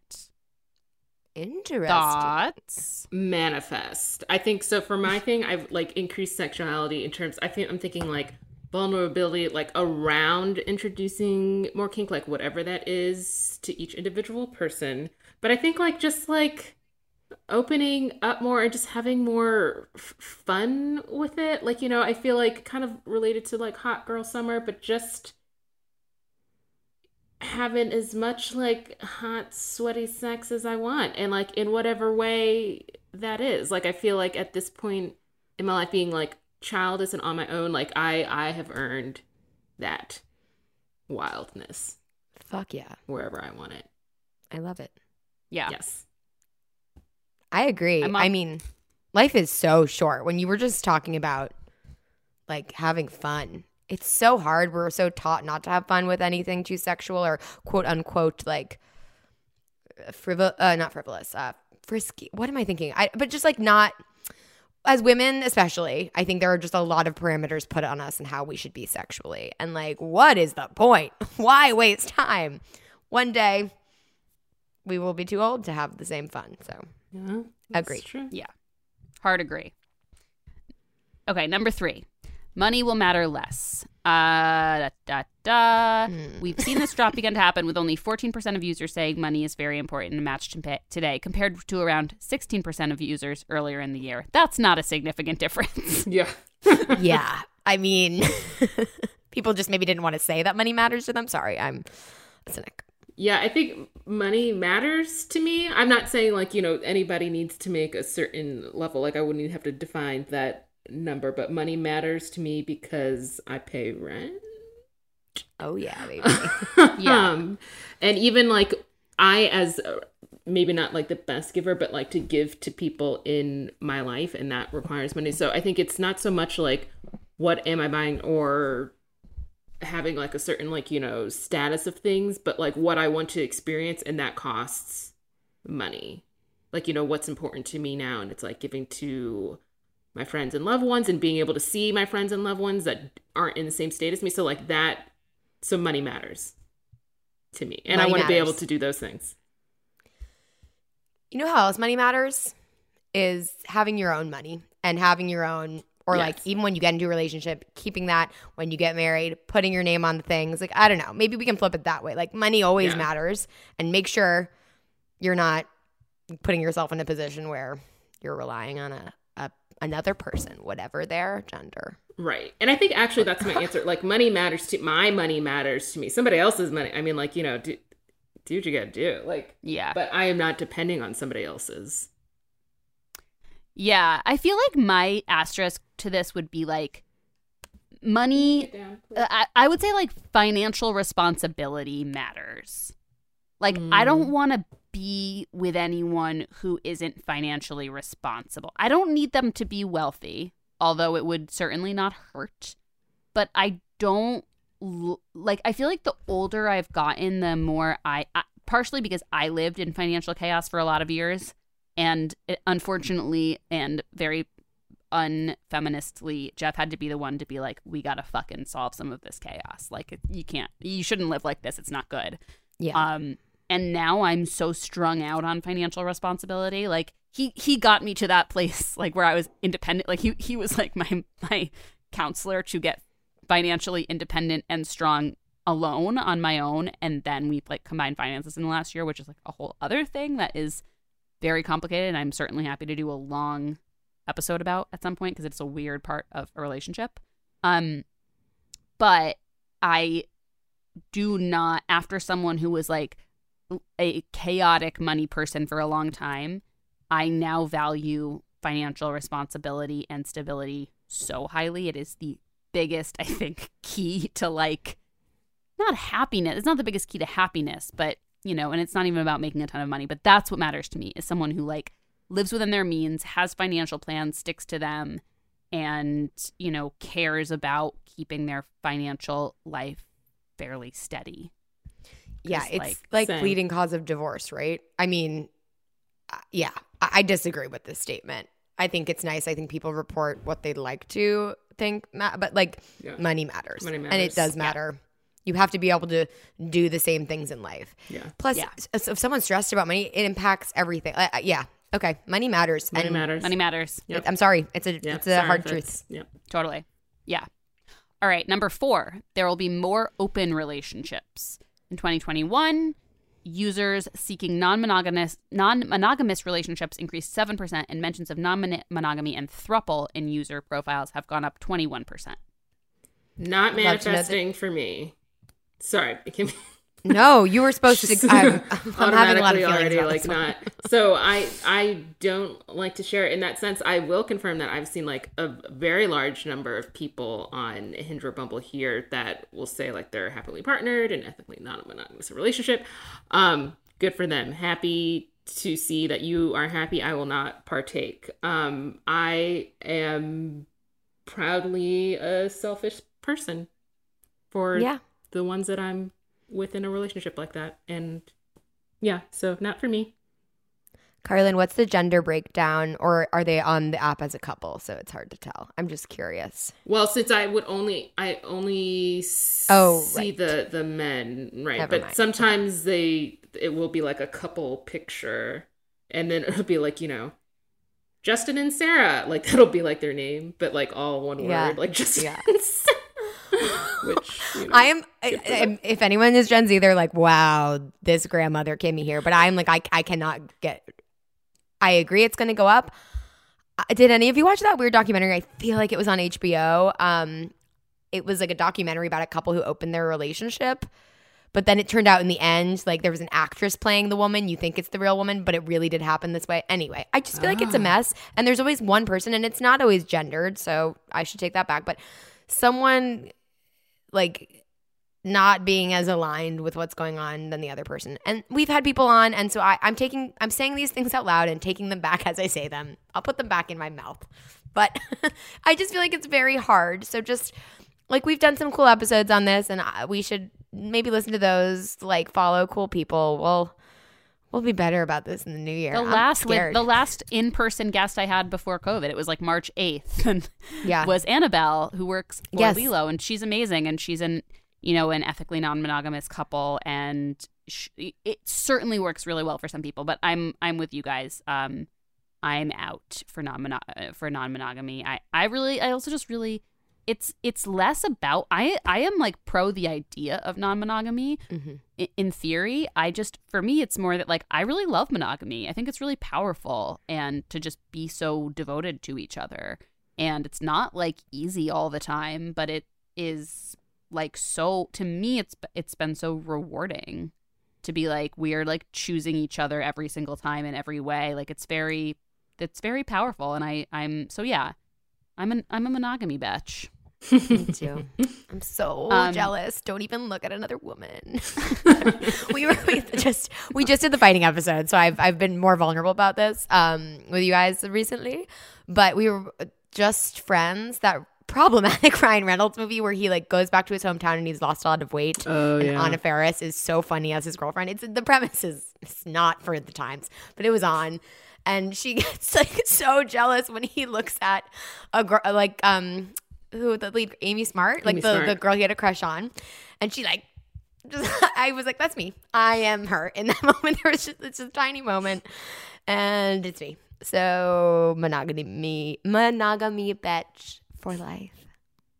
interesting Thoughts? manifest. I think so for my thing, I've like increased sexuality in terms I think I'm thinking like vulnerability like around introducing more kink like whatever that is to each individual person. But I think like just like opening up more and just having more f- fun with it. Like, you know, I feel like kind of related to like hot girl summer, but just having as much like hot sweaty sex as I want and like in whatever way that is. Like I feel like at this point in my life being like childless and on my own, like I I have earned that wildness fuck yeah wherever I want it. i love it Yeah. Yes. I agree. I mean, life is so short. When you were just talking about like having fun, it's so hard. We're so taught not to have fun with anything too sexual or quote unquote like frivol uh, not frivolous, uh frisky. What am I thinking? I but just like not as women especially, I think there are just a lot of parameters put on us and how we should be sexually. And like what is the point? Why waste time? One day we will be too old to have the same fun. So Yeah. True. Yeah. Hard agree. Okay, number three. Money will matter less. Uh, da, da, da. We've seen this drop begin to happen with only 14% of users saying money is very important in Match today, compared to around 16% of users earlier in the year. That's not a significant difference. Yeah. yeah. I mean, people just maybe didn't want to say that money matters to them. Sorry, I'm a cynic. Yeah, I think money matters to me. I'm not saying like, you know, anybody needs to make a certain level. Like I wouldn't even have to define that number, but money matters to me because I pay rent. Oh yeah, baby. Yeah. Um, and even like I as uh, maybe not like the best giver, but like to give to people in my life and that requires money. So I think it's not so much like what am I buying or having like a certain like, you know, status of things, but like what I want to experience and that costs money. Like, you know, what's important to me now and it's like giving to my friends and loved ones and being able to see my friends and loved ones that aren't in the same state as me. So like that so money matters to me. And Money I want to be able to do those things. you know how else money matters is having your own money and having your own or like even when you get into a relationship keeping that when you get married putting your name on the things like i don't know maybe we can flip it that way like money always Yeah. matters and make sure you're not putting yourself in a position where you're relying on a, a another person whatever their gender Right. And I think actually that's my answer. Like money matters to my money matters to me. Somebody else's money. I mean, like, you know, do, do what you gotta do. Like Yeah. but I am not depending on somebody else's. Yeah. I feel like my asterisk to this would be like money. Uh, I, I would say like financial responsibility matters. Like, I don't want to be with anyone who isn't financially responsible. I don't need them to be wealthy, although it would certainly not hurt. But I don't like, I feel like the older I've gotten, the more I, I partially because I lived in financial chaos for a lot of years. And it, unfortunately, and very unfeministly, Jeff had to be the one to be like, we gotta fucking solve some of this chaos. Like, you can't, you shouldn't live like this. It's not good. yeah Um, and now I'm so strung out on financial responsibility. Like he he got me to that place like where I was independent. Like he he was like my my counselor to get financially independent and strong alone on my own. And then we like combined finances in the last year, which is like a whole other thing that is very complicated. And I'm certainly happy to do a long episode about at some point because it's a weird part of a relationship. Um, but I do not after someone who was like a chaotic money person for a long time i now value financial responsibility and stability so highly it is the biggest i think key to like not happiness it's not the biggest key to happiness but you know and it's not even about making a ton of money but that's what matters to me is someone who like lives within their means has financial plans sticks to them and you know cares about keeping their financial life fairly steady Yeah, it's like- like, Same. leading cause of divorce, right? I mean, uh, yeah, I, I disagree with this statement. I think it's nice. I think people report what they'd like to think, ma- but like Yeah. money matters, Money matters. and it matters. does Yeah. Matter. You have to be able to do the same things in life. Yeah. Plus, Yeah. if someone's stressed about money, it impacts everything. Uh, uh, yeah, okay, money matters. Money and matters. money matters Yep. I'm sorry, it's a Yeah, it's a sorry hard truth. it's- Yep. Totally. Yeah. All right. Number four, there will be more open relationships. In 2021, users seeking non-monogamous non-monogamous relationships increased 7% and mentions of non-monogamy and thruple in user profiles have gone up 21%. Not love that- manifesting for me. Sorry. It can be No, you were supposed to. I'm, I'm having a lot of already like not so i i don't like to share it in that sense i will confirm that i've seen like a very large number of people on hinge or bumble here that will say like they're happily partnered and ethically non-monogamous relationship um good for them happy to see that you are happy i will not partake um i am proudly a selfish person for Yeah. The ones that i'm within a relationship like that and yeah so not for me Carlin, what's the gender breakdown, or are they on the app as a couple? So it's hard to tell. I'm just curious. well since i would only i only Oh, see right. the the men right Never but mind. sometimes they it will be like a couple picture and then it'll be like you know Justin and Sarah. Like that'll be like their name, but like all one Yeah. word, like Justin. Yeah. and Sarah. Which you know, I am. I, I- if anyone is Gen Z, they're like, "Wow, this grandmother came me here." But I'm like, I, I cannot get. I agree, it's going to go up. Uh, Did any of you watch that weird documentary? I feel like it was on HBO. Um, it was like a documentary about a couple who opened their relationship, but then it turned out in the end, like there was an actress playing the woman. You think it's the real woman, but it really did happen this way. Anyway, I just feel like it's a mess, and there's always one person, and it's not always gendered. So I should take that back. But someone like not being as aligned with what's going on than the other person. And we've had people on, and so I, I'm taking, I'm saying these things out loud and taking them back as I say them. I'll put them back in my mouth. But I just feel like it's very hard. So just like we've done some cool episodes on this, and I, we should maybe listen to those. Like follow cool people. We'll we'll be better about this in the new year. The I'm last scared. the last in person guest I had before COVID, it was like March eighth, and Yeah. was Annabelle who works for Yes. Lelo, and she's amazing, and she's an you know an ethically non monogamous couple, and sh- it certainly works really well for some people. But I'm I'm with you guys. Um, I'm out for non for non monogamy. I I really I also just really it's it's less about I I am like pro the idea of non monogamy Mm-hmm. i- in theory. I just for me it's more that like i really love monogamy. I think it's really powerful and to just be so devoted to each other. And it's not like easy all the time but it is like so to me it's it's been so rewarding to be like we are like choosing each other every single time in every way. Like it's very it's very powerful and i i'm so yeah i'm an i'm a monogamy bitch Me too. I'm so Um, jealous. Don't even look at another woman. we were we just we just did the fighting episode, so I've I've been more vulnerable about this um with you guys recently. But we were just friends. That problematic Ryan Reynolds movie where he like goes back to his hometown and he's lost a lot of weight. Oh, and yeah. Anna Faris is so funny as his girlfriend. It's the premise is it's not for the times, but it was on. And she gets like so jealous when he looks at a girl like um who the lead Amy Smart, like Amy the, Smart. the girl he had a crush on, and she like just I was like, that's me. I am her. In that moment, there was just it's a tiny moment, and it's me. So monogamy, me monogamy, bitch for life.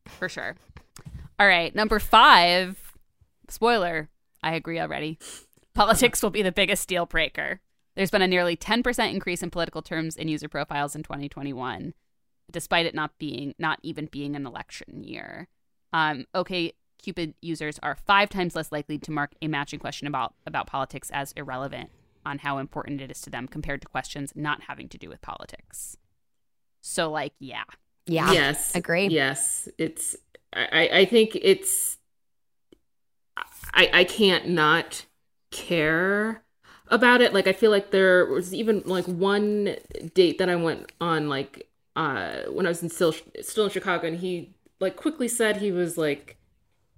for sure. All right, number five. Spoiler, I agree already. Politics will be the biggest deal breaker. There's been a nearly 10% increase in political terms in user profiles in 2021, despite it not being not even being an election year. Um, okay, Cupid users are five times less likely to mark a matching question about about politics as irrelevant on how important it is to them compared to questions not having to do with politics. So, like, yeah, Yeah. Yes. Agree. Yes. It's I, I think it's I I can't not care about it. Like I feel like there was even like one date that I went on like uh when I was in still still in Chicago and he like quickly said he was like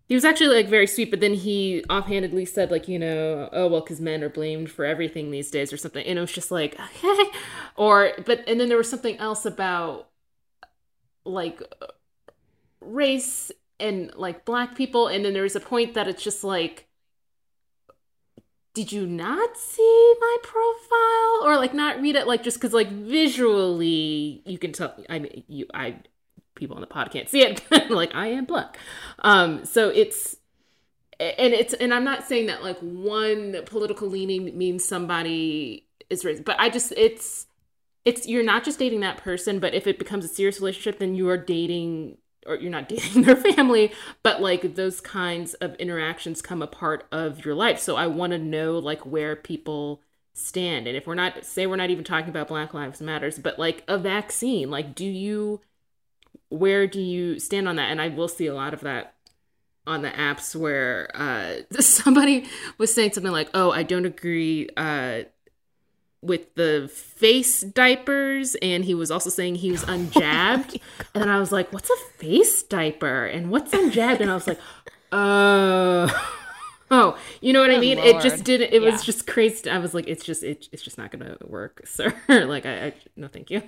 he was actually like very sweet, but then he offhandedly said like you know oh well because men are blamed for everything these days or something, and it was just like okay, or but and then there was something else about like race and like black people and then there was a point that it's just like did you not see my profile? Or like not read it like just because like visually you can tell i mean you i people on the pod can't see it like i am black. Um so it's and it's and i'm not saying that like one political leaning means somebody is raised but i just it's it's you're not just dating that person but if it becomes a serious relationship then you are dating or you're not dating their family but like those kinds of interactions come a part of your life. So i want to know like where people stand. And if we're not say we're not even talking about black lives matters but like a vaccine like do you where do you stand on that? And i will see a lot of that on the apps where uh somebody was saying something like oh i don't agree uh with the face diapers and he was also saying he was unjabbed and then i was like what's a face diaper and what's unjabbed and i was like oh oh you know what i Good mean it just didn't it Yeah. was just crazy i was like it's just it, it's just not gonna work sir like I, I no thank you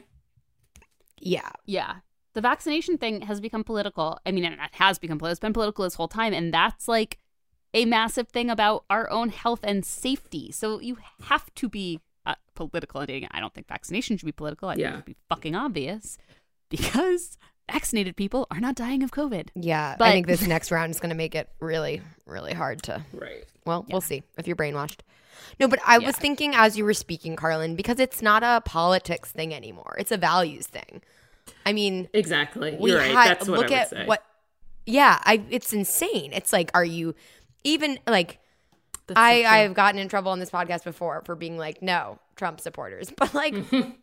Yeah. Yeah. The vaccination thing has become political. I mean, it has become political. It's been political this whole time. And that's like a massive thing about our own health and safety. So you have to be uh, political in dating. I don't think vaccination should be political. I think it would be fucking obvious because vaccinated people are not dying of COVID. Yeah, But- I think this next round is going to make it really, really hard to. Right. Well, we'll see if you're brainwashed. No, but I was thinking as you were speaking, Carlin, because it's not a politics thing anymore; it's a values thing. I mean, Exactly. we You're right. had That's what look I would at say. what. Yeah, I. It's insane. It's like, are you even like? That's I so I've gotten in trouble on this podcast before for being like, no, Trump supporters, but like.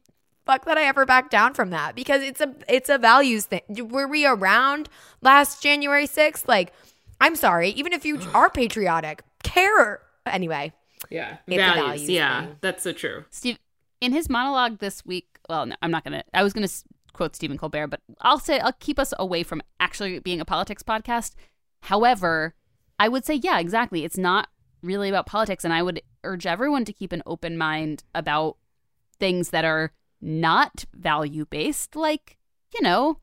Fuck that I ever back down from that because it's a it's a values thing. Were we around last January 6th? Like, I'm sorry, even if you are patriotic, care anyway. yeah. Values. values Yeah. thing. That's so true. Steve, in his monologue this week, well, no, I'm not gonna. I was gonna quote Stephen Colbert, but I'll say I'll keep us away from actually being a politics podcast. However, I would say, yeah, exactly. It's not really about politics, and I would urge everyone to keep an open mind about things that are not value based, like you know,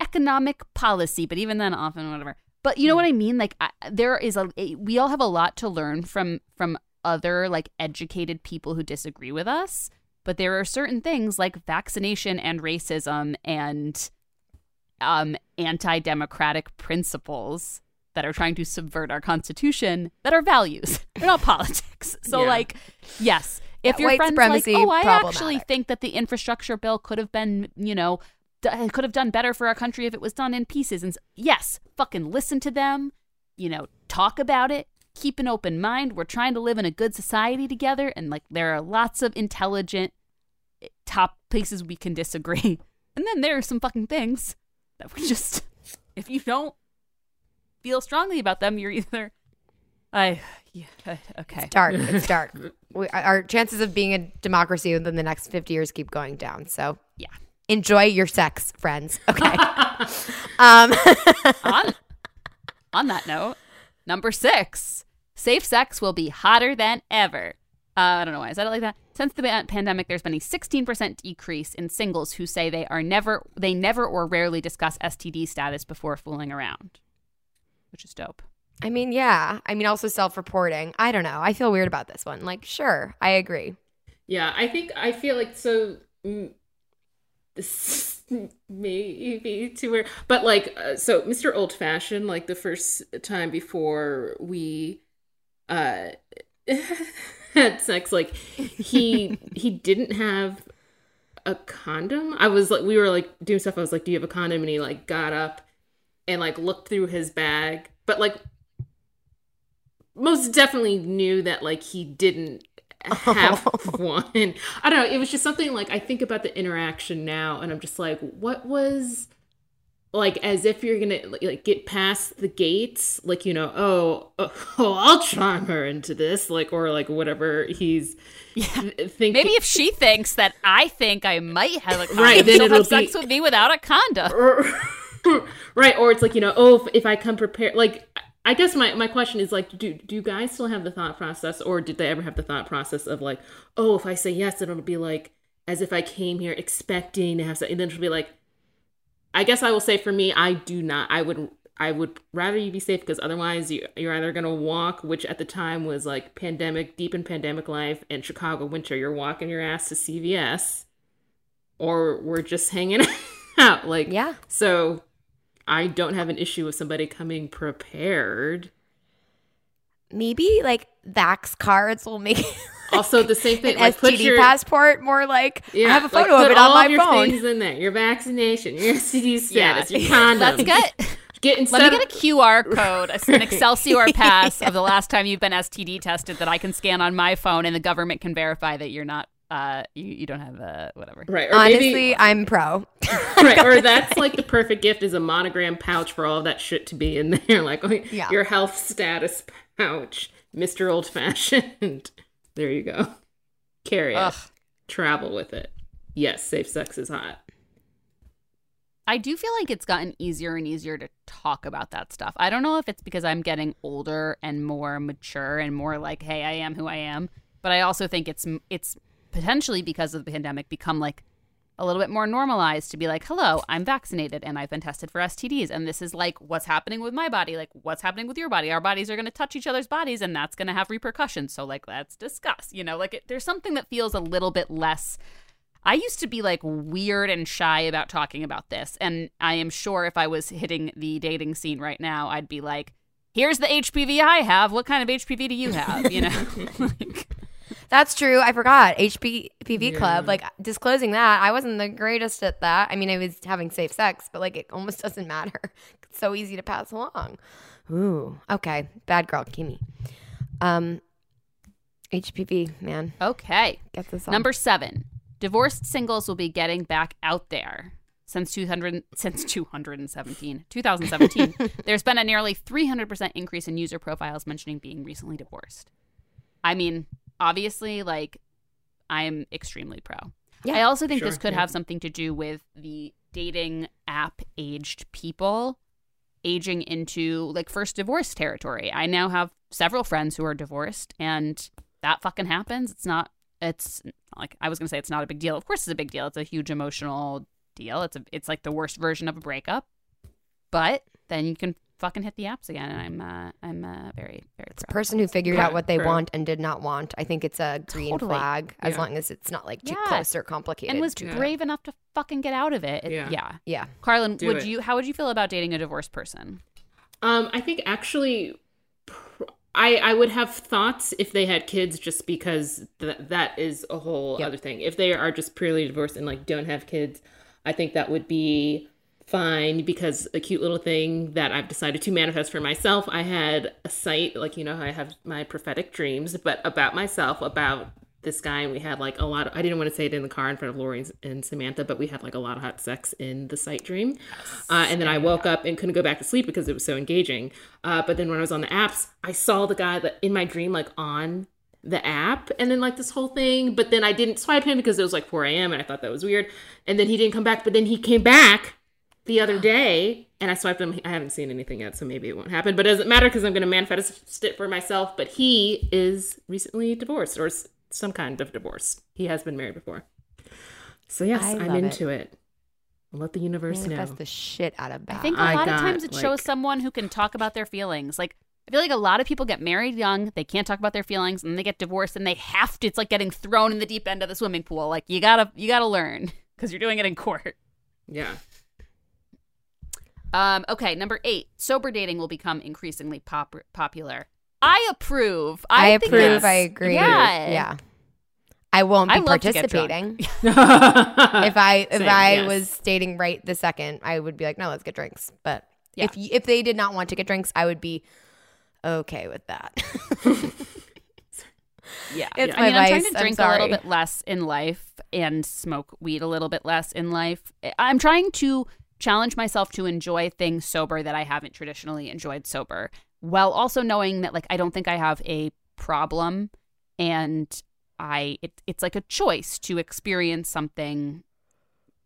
economic policy. But even then, often whatever. But you know what I mean? Like I, there is a, a we all have a lot to learn from from other like educated people who disagree with us. But there are certain things like vaccination and racism and um, anti-democratic principles that are trying to subvert our constitution that are values. They're not politics. So Yeah. like, yes, if Yeah, your friends like, oh, I actually think that the infrastructure bill could have been, you know, d- could have done better for our country if it was done in pieces. And yes, fucking listen to them. You know, talk about it. Keep an open mind. We're trying to live in a good society together, and like there are lots of intelligent eh, top places we can disagree. And then there are some fucking things that we just, if you don't feel strongly about them, you're either, I, yeah, okay. Dark. It's dark. We, our chances of being a democracy within the next 50 years keep going down. So Yeah. enjoy your sex, friends. Okay. um, on, on that note, number six, safe sex will be hotter than ever. Uh, I don't know why I said it like that. Since the pandemic, there's been a 16% decrease in singles who say they are never, they never or rarely discuss STD status before fooling around, which is dope. I mean, yeah. I mean, also self reporting. I don't know. I feel weird about this one. Like, sure, I agree. Yeah, I think I feel like so. Mm, this may be too weird, but like, uh, so Mr. Old Fashioned, like the first time before we uh had sex, like he he didn't have a condom. I was like, we were like doing stuff. I was like, "Do you have a condom?" And he like got up and like looked through his bag, but like most definitely knew that like he didn't have one. I don't know. It was just something like I think about the interaction now, and I'm just like, what was like as if you're gonna like, like get past the gates, like you know, oh, oh, oh, I'll charm her into this, like or like whatever he's Yeah. thinking. Maybe if she thinks that I think I might have a condom, Right, then she'll it'll have sex be- with me without a condom. right or it's like you know oh if, if i come prepared like i guess my, my question is like do do you guys still have the thought process or did they ever have the thought process of like oh if i say yes then it'll be like as if i came here expecting to have sex and then it'll be like i guess i will say for me i do not i would i would rather you be safe because otherwise you, you're either going to walk which at the time was like pandemic deep in pandemic life and chicago winter you're walking your ass to cvs or we're just hanging out like Yeah. so I don't have an issue with somebody coming prepared. Maybe like Vax cards will make Also, the same thing. like, put STD your, passport more like yeah, I have a like, photo of put it on my of your phone. things in there. Your vaccination, your STD Yeah. status, your condom. Let's get get let me get a QR code, an Excelsior pass of the last time you've been STD tested that I can scan on my phone, and the government can verify that you're not, uh, you, you don't have a whatever. right. Or Honestly, maybe, I'm pro. right. Or that's like the perfect gift is a monogram pouch for all of that shit to be in there. Like Yeah. your health status pouch, Mister Old Fashioned. there you go. Carry it. Ugh. Travel with it. Yes, safe sex is hot. I do feel like it's gotten easier and easier to talk about that stuff. I don't know if it's because I'm getting older and more mature and more like, hey, I am who I am. But I also think it's it's potentially because of the pandemic become like a little bit more normalized to be like, hello, I'm vaccinated and I've been tested for STDs. And this is like what's happening with my body, like what's happening with your body. Our bodies are going to touch each other's bodies and that's going to have repercussions. So, like, let's discuss. You know, like it, there's something that feels a little bit less. I used to be like weird and shy about talking about this. And I am sure if I was hitting the dating scene right now, I'd be like, here's the HPV I have. What kind of HPV do you have? You know? like, That's true. I forgot HPV club. Like disclosing that, I wasn't the greatest at that. I mean, I was having safe sex, but like it almost doesn't matter. It's so easy to pass along. Ooh, okay, bad girl, Kimmy. Um, HPV man, okay. get this on. Number seven, divorced singles will be getting back out there. Since 200, since 217, 2017, there's been a nearly 300% increase in user profiles mentioning being recently divorced. I mean, obviously, like, I am extremely pro. Yeah, I also think this could yeah. have something to do with the dating app aged people aging into like first divorce territory. I now have several friends who are divorced and that fucking happens. It's not it's like I was going to say it's not a big deal. Of course it's a big deal. It's a huge emotional deal. It's a it's like the worst version of a breakup. But then you can fucking hit the apps again and I'm uh I'm uh, very very It's a person who figured Yeah, out what they true. want and did not want. I think it's a green Totally. flag as Yeah. long as it's not like too Yeah. close or complicated. and was Yeah. brave enough to fucking get out of it. It- Yeah. yeah. yeah. Carlin, Do would it. you how would you feel about dating a divorced person? Um, I think actually, pr- I I would have thoughts if they had kids, just because th- that is a whole Yep. other thing. If they are just purely divorced and like don't have kids, I think that would be fine because a cute little thing that I've decided to manifest for myself. I had a site like you know how I have my prophetic dreams, but about myself about this guy and we had like a lot of, I didn't want to say it in the car in front of Lori and Samantha, but we had like a lot of hot sex in the sight dream. Uh, and then I woke up and couldn't go back to sleep because it was so engaging. Uh, but then when I was on the apps, I saw the guy that in my dream, like on the app and then like this whole thing. But then I didn't swipe him because it was like 4 a.m. and I thought that was weird. And then he didn't come back, but then he came back the other day and I swiped him. I haven't seen anything yet, so maybe it won't happen. But it doesn't matter because I'm going to manifest it for myself. But he is recently divorced or some kind of divorce. He has been married before. So yes, I I'm love it. into it. Let the universe Manifest know. the shit out of that. I think a I lot of times it shows like- someone who can talk about their feelings. Like I feel like a lot of people get married young, they can't talk about their feelings, and they get divorced, and they have to. It's like getting thrown in the deep end of the swimming pool. Like you gotta, you gotta learn because you're doing it in court. Yeah. Um, okay, number eight, sober dating will become increasingly pop- popular. I approve. I, I, think approve. it's- I agree. Yeah, Yeah. I won't be I love to get drunk. participating. if if I if Same, I yes. was dating right the second, I would be like, no, let's get drinks. But Yeah. if if they did not want to get drinks, I would be okay with that. Yeah, It's I my mean, I'm trying to drink a little bit less in life and smoke weed a little bit less in life. I'm trying to challenge myself to enjoy things sober that I haven't traditionally enjoyed sober, while also knowing that like I don't think I have a problem, and I it, it's like a choice to experience something,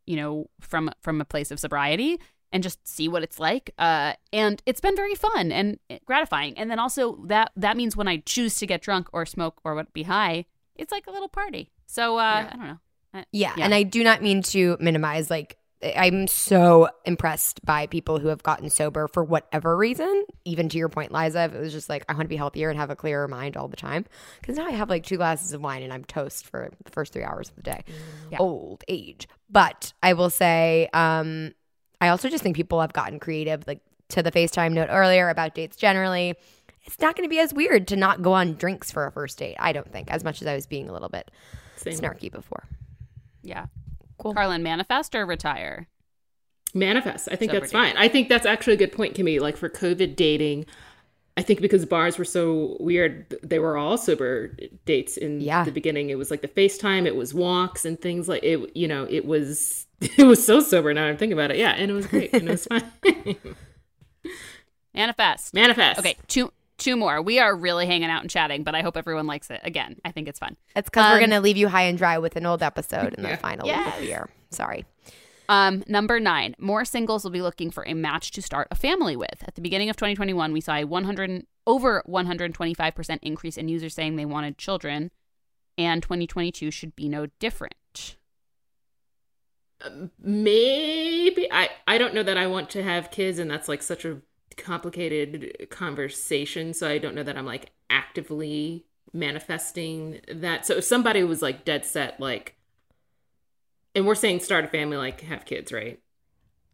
you know, from from a place of sobriety and just see what it's like. Uh, and it's been very fun and gratifying. And then also that that means when I choose to get drunk or smoke or be high, it's like a little party. So uh, Yeah. I don't know. Yeah, Yeah. and I do not mean to minimize. Like I'm so impressed by people who have gotten sober for whatever reason. Even to your point, Liza, if it was just like I want to be healthier and have a clearer mind all the time, because now I have like two glasses of wine and I'm toast for the first three hours of the day. Yeah. Old age, but I will say, um, I also just think people have gotten creative. Like to the FaceTime note earlier about dates generally. It's not going to be as weird to not go on drinks for a first date. I don't think, as much as I was being a little bit Same. snarky before. Yeah. Cool. Carlin, manifest or retire? manifest. I think Sober that's fine. I think that's actually a good point, Kimmy. Like for COVID dating, I think because bars were so weird, they were all sober dates in Yeah. the beginning. It was like the FaceTime, it was walks and things like it. You know, it was it was so sober. Now I'm thinking about it. Yeah, and it was great and it was fine. Manifest. manifest. Okay, two two more. We are really hanging out and chatting, but I hope everyone likes it. Again, I think it's fun. It's because we're Um, going to leave you high and dry with an old episode in the Yeah. final week of the year. Sorry. Um, number nine, more singles will be looking for a match to start a family with. At the beginning of 2021, we saw a 100 over 125% increase in users saying they wanted children, and 2022 should be no different. maybe I I don't know that I want to have kids and that's like such a complicated conversation so I don't know that I'm like actively manifesting that. So if somebody was like dead set like and we're saying start a family like have kids, right?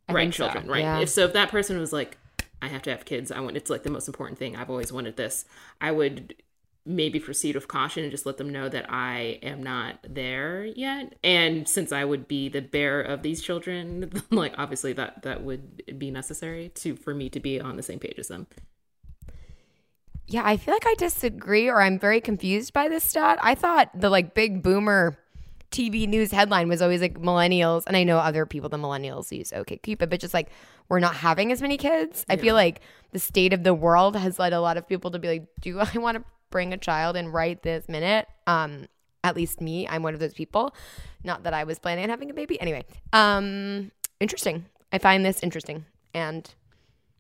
I right think so. children, right? Yeah. If so if that person was like I have to have kids, I want it's like the most important thing. I've always wanted this. I would maybe proceed with caution and just let them know that I am not there yet. And since I would be the bearer of these children, like obviously that that would be necessary to for me to be on the same page as them. Yeah, I feel like I disagree or I'm very confused by this stat. I thought the like big boomer TV news headline was always like millennials, and I know other people, the millennials use OKCupid, but just like we're not having as many kids. I feel like the state of the world has led a lot of people to be like, do I want to bring a child in right this minute? Um, at least me, I'm one of those people. Not that I was planning on having a baby. Anyway, um, interesting. I find this interesting and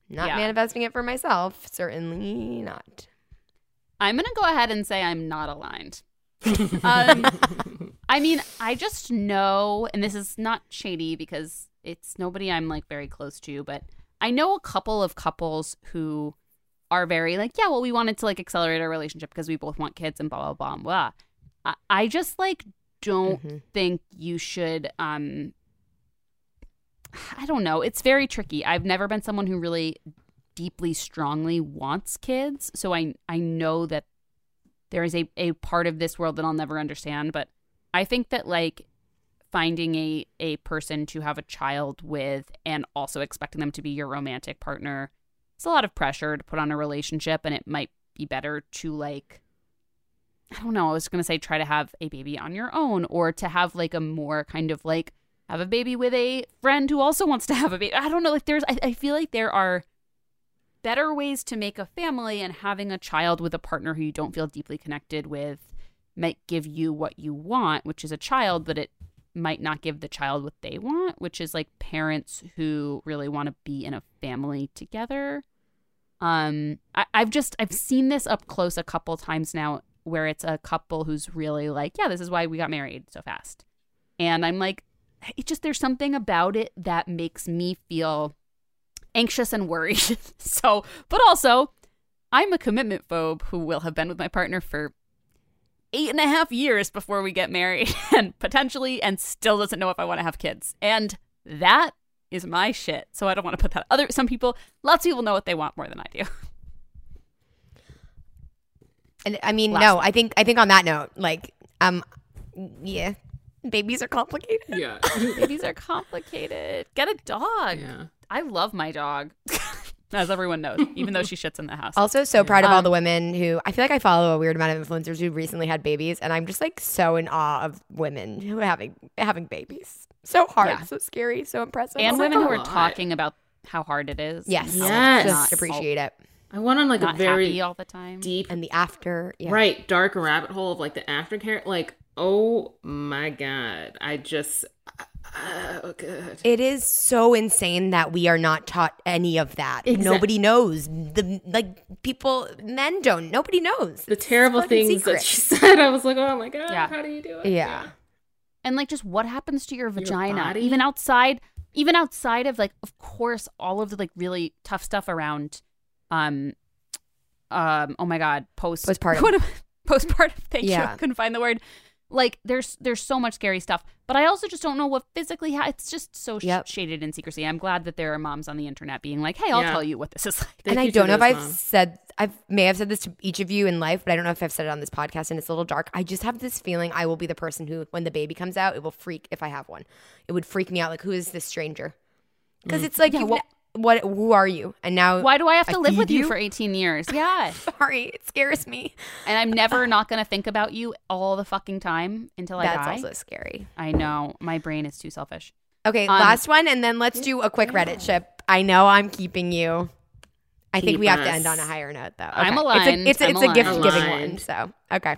not Yeah. manifesting it for myself. Certainly not. I'm gonna go ahead and say I'm not aligned. um, I mean, I just know, and this is not shady because it's nobody I'm like very close to, but I know a couple of couples who are very like, yeah, well, we wanted to like accelerate our relationship because we both want kids and blah blah blah blah. I, I just like don't think you should. um I don't know. It's very tricky. I've never been someone who really deeply strongly wants kids, so I I know that there is a, a part of this world that I'll never understand. But I think that like finding a a person to have a child with and also expecting them to be your romantic partner, it's a lot of pressure to put on a relationship, and it might be better to like I don't know. I was gonna say try to have a baby on your own, or to have like a more kind of like have a baby with a friend who also wants to have a baby. I don't know. Like there's, I, I feel like there are better ways to make a family, and having a child with a partner who you don't feel deeply connected with might give you what you want, which is a child, but it might not give the child what they want, which is like parents who really want to be in a family together. Um, I, I've just I've seen this up close a couple times now, where it's a couple who's really like, yeah, this is why we got married so fast, and I'm like, it just there's something about it that makes me feel anxious and worried. so, but also, I'm a commitment phobe who will have been with my partner for eight and a half years before we get married and potentially and still doesn't know if I want to have kids. And that is my shit. So I don't want to put that other some people lots of people know what they want more than I do. And I mean, Last no, I think I think on that note, like, um, yeah, babies are complicated. Yeah. Babies are complicated. Get a dog. yeah. I love my dog. As everyone knows, even though she shits in the house. Also, so proud of all Um, the women who I feel like I follow a weird amount of influencers who recently had babies, and I'm just like so in awe of women who are having having babies. So hard, Yeah. so scary, so impressive. and women who God. are talking about how hard it is. yes, Yes. it's just appreciate it. I went on like Not a very happy all the time. deep And the after, yeah. right dark rabbit hole of like the aftercare like oh my god i just oh god It is so insane that we are not taught any of that. Exact- Nobody knows. The like people, men don't. Nobody knows. the terrible fucking things secret. that she said i was like oh my god Yeah. how do you do it Yeah. and like just what happens to your vagina body? even outside even outside of like of course all of the like really tough stuff around um um oh my god post Postpartum. what am- postpartum thank you Yeah. I couldn't find the word like there's there's so much scary stuff but i also just don't know what physically ha- it's just so sh- Yep. shaded in secrecy i'm glad that there are moms on the internet being like hey i'll Yeah. tell you what this is like and I don't know if those I've moms. said I may have said this to each of you in life, but I don't know if I've said it on this podcast, and it's a little dark. I just have this feeling I will be the person who, when the baby comes out, it will freak if I have one. It would freak me out. Like, who is this stranger? Because mm. it's like, Yeah, you've well- ne- what? Who are you? And now, why do i have to I live with you you? for 18 years yeah Sorry, it scares me. and i'm never not gonna think about you all the fucking time until i die. That's die also scary. i know my brain is too selfish Okay, Um, last one, and then let's do a quick Reddit ship. I know I'm keeping you. I think we have to end on a higher note, though. I'm aligned. It's a, it's, a- I'm it's a gift aligned. giving one. So okay,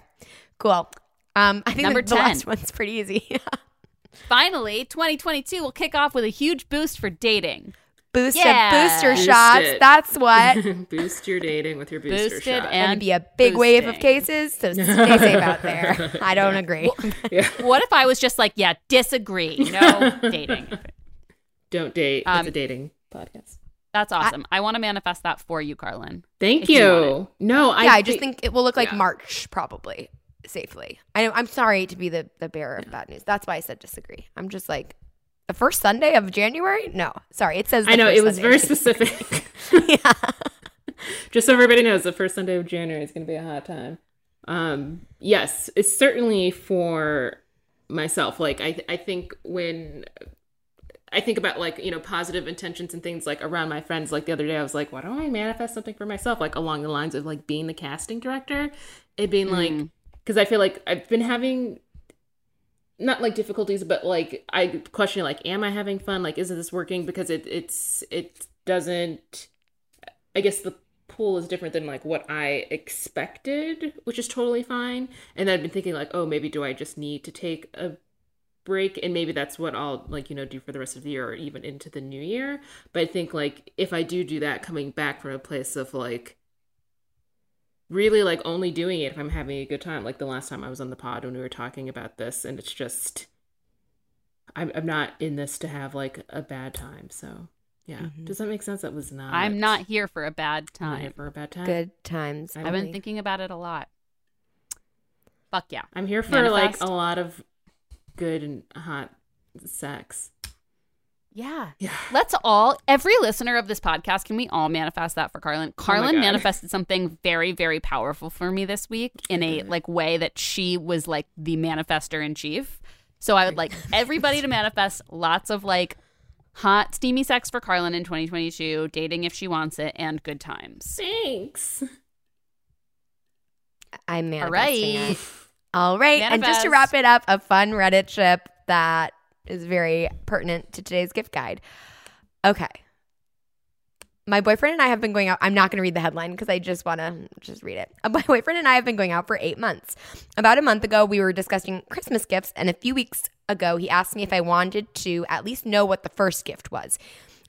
cool. Um, I think Number the, the last one's pretty easy. Finally, 2022 will kick off with a huge boost for dating. Boost Yeah. a booster Boost shots. it. That's what. Boost your dating with your booster Boosted shot. and- Gonna be a big wave of cases, so stay safe out there. I don't agree. What if I was just like, yeah, disagree, no dating? Don't date. Um, it's a dating podcast. That's awesome. I, want to manifest that for you, Carlin. Thank you you. No, I yeah, I just think it will look like yeah. March probably safely. I, I'm sorry to be the, the bearer of bad news. That's why I said disagree. I'm just like the first Sunday of January. No, sorry, it says. I know it was Sunday very specific. yeah. just so everybody knows, the first Sunday of January is going to be a hot time. Um, yes, it's certainly for myself. Like I, I think when I think about like you know positive intentions and things like around my friends. Like the other day, I was like, why don't I manifest something for myself? Like along the lines of like being the casting director, it being like Mm. because I feel like I've been having not like difficulties, but like I question like, am I having fun? Like, is this working? Because it it's it doesn't. I guess the pool is different than like what I expected, which is totally fine. And I've been thinking like, oh, maybe do I just need to take a break and maybe that's what I'll like you know do for the rest of the year or even into the new year. But I think like if I do do that, coming back from a place of like really like only doing it if I'm having a good time. Like the last time I was on the pod when we were talking about this, and it's just I'm I'm not in this to have like a bad time. So yeah, mm-hmm. does that make sense? That was not. I'm not here for a bad I'm here time. for a bad time. Good times. I've I've been thinking about it a lot. Fuck yeah. I'm here for like a lot of good and hot sex. Yeah. Yeah. Let's all, every listener of this podcast, can we all manifest that for Carlin? Oh Carlin Oh manifested something very, very powerful for me this week in a mm-hmm. like way that she was like the manifester in chief. So I would like everybody to manifest lots of like hot, steamy sex for Carlin in 2022, dating if she wants it, and good times. Thanks. I'm All manifesting right. it. All right. And just to wrap it up, a fun Reddit ship that is very pertinent to today's gift guide. Okay. My boyfriend and I have been going out. I'm not going to read the headline because I just want to just read it. My boyfriend and I have been going out for eight months. About a month ago, we were discussing Christmas gifts, and a few weeks ago, he asked me if I wanted to at least know what the first gift was.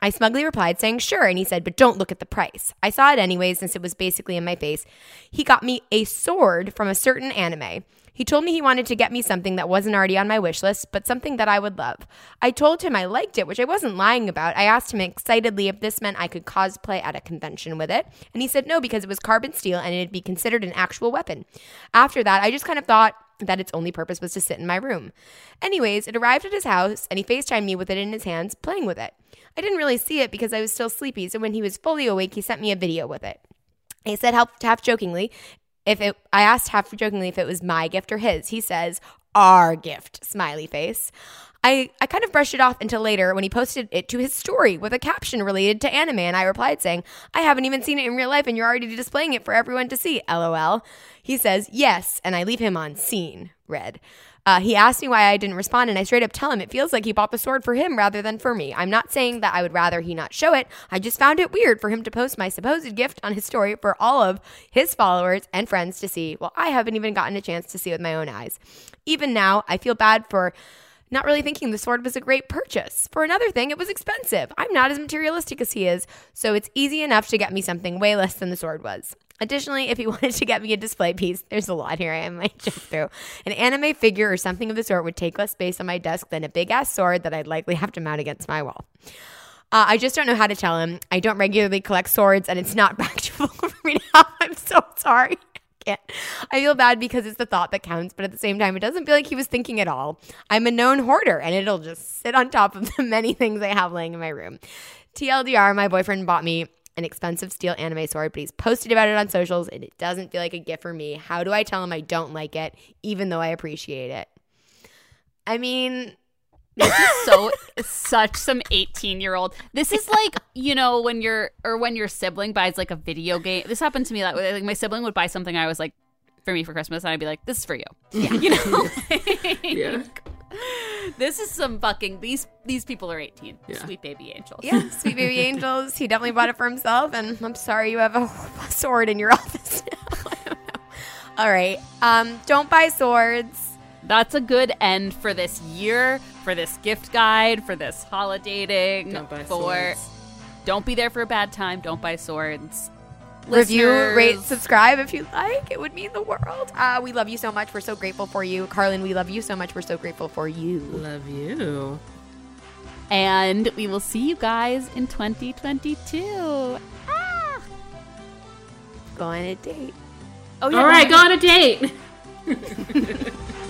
I smugly replied, saying sure, and he said, but don't look at the price. I saw it anyway, since it was basically in my face. He got me a sword from a certain anime. He told me he wanted to get me something that wasn't already on my wish list, but something that I would love. I told him I liked it, which I wasn't lying about. I asked him excitedly if this meant I could cosplay at a convention with it, and he said no because it was carbon steel and it'd be considered an actual weapon. After that, I just kind of thought that its only purpose was to sit in my room. Anyways, it arrived at his house and he FaceTimed me with it in his hands, playing with it. I didn't really see it because I was still sleepy, so when he was fully awake, he sent me a video with it. He said half, half jokingly, if it I asked half jokingly if it was my gift or his. He says, "Our gift." Smiley face. I, I kind of brushed it off until later when he posted it to his story with a caption related to anime, and I replied saying, I haven't even seen it in real life, and you're already displaying it for everyone to see. LOL. He says, Yes, and I leave him on seen. Red. Uh, he asked me why I didn't respond, and I straight up tell him it feels like he bought the sword for him rather than for me. I'm not saying that I would rather he not show it. I just found it weird for him to post my supposed gift on his story for all of his followers and friends to see, while I haven't even gotten a chance to see it with my own eyes. Even now, I feel bad for not really thinking the sword was a great purchase. For another thing, it was expensive. I'm not as materialistic as he is, so it's easy enough to get me something way less than the sword was. Additionally, if he wanted to get me a display piece, there's a lot here I might jump through. An anime figure or something of the sort would take less space on my desk than a big ass sword that I'd likely have to mount against my wall. Uh, I just don't know how to tell him. I don't regularly collect swords, and it's not practical for me now. I'm so sorry. I. I feel bad because it's the thought that counts, but at the same time, it doesn't feel like he was thinking at all. I'm a known hoarder, and it'll just sit on top of the many things I have laying in my room. TLDR, my boyfriend bought me an expensive steel anime sword, but he's posted about it on socials, and it doesn't feel like a gift for me. How do I tell him I don't like it, even though I appreciate it? I mean, This is so such some 18 year old. This is like, you know, when your or when your sibling buys like a video game. This happened to me that way. Like my sibling would buy something I was like for me for Christmas and I'd be like, This is for you. Yeah. You know? Yeah. This is some fucking these these people are 18. Yeah. Sweet baby angels. Yeah, sweet baby angels. He definitely bought it for himself, and I'm sorry you have a sword in your office now. I don't know. All right, um, don't buy swords. That's a good end for this year, for this gift guide, for this holiday dating, Don't buy for swords. Don't be there for a bad time. Don't buy swords. Review, rate, subscribe if you like. It would mean the world. Uh, we love you so much. We're so grateful for you. Carlin, we love you so much. We're so grateful for you. Love you. And we will see you guys in 2022. Ah! Go on a date. Oh, yeah. All go right, ahead. go on a date.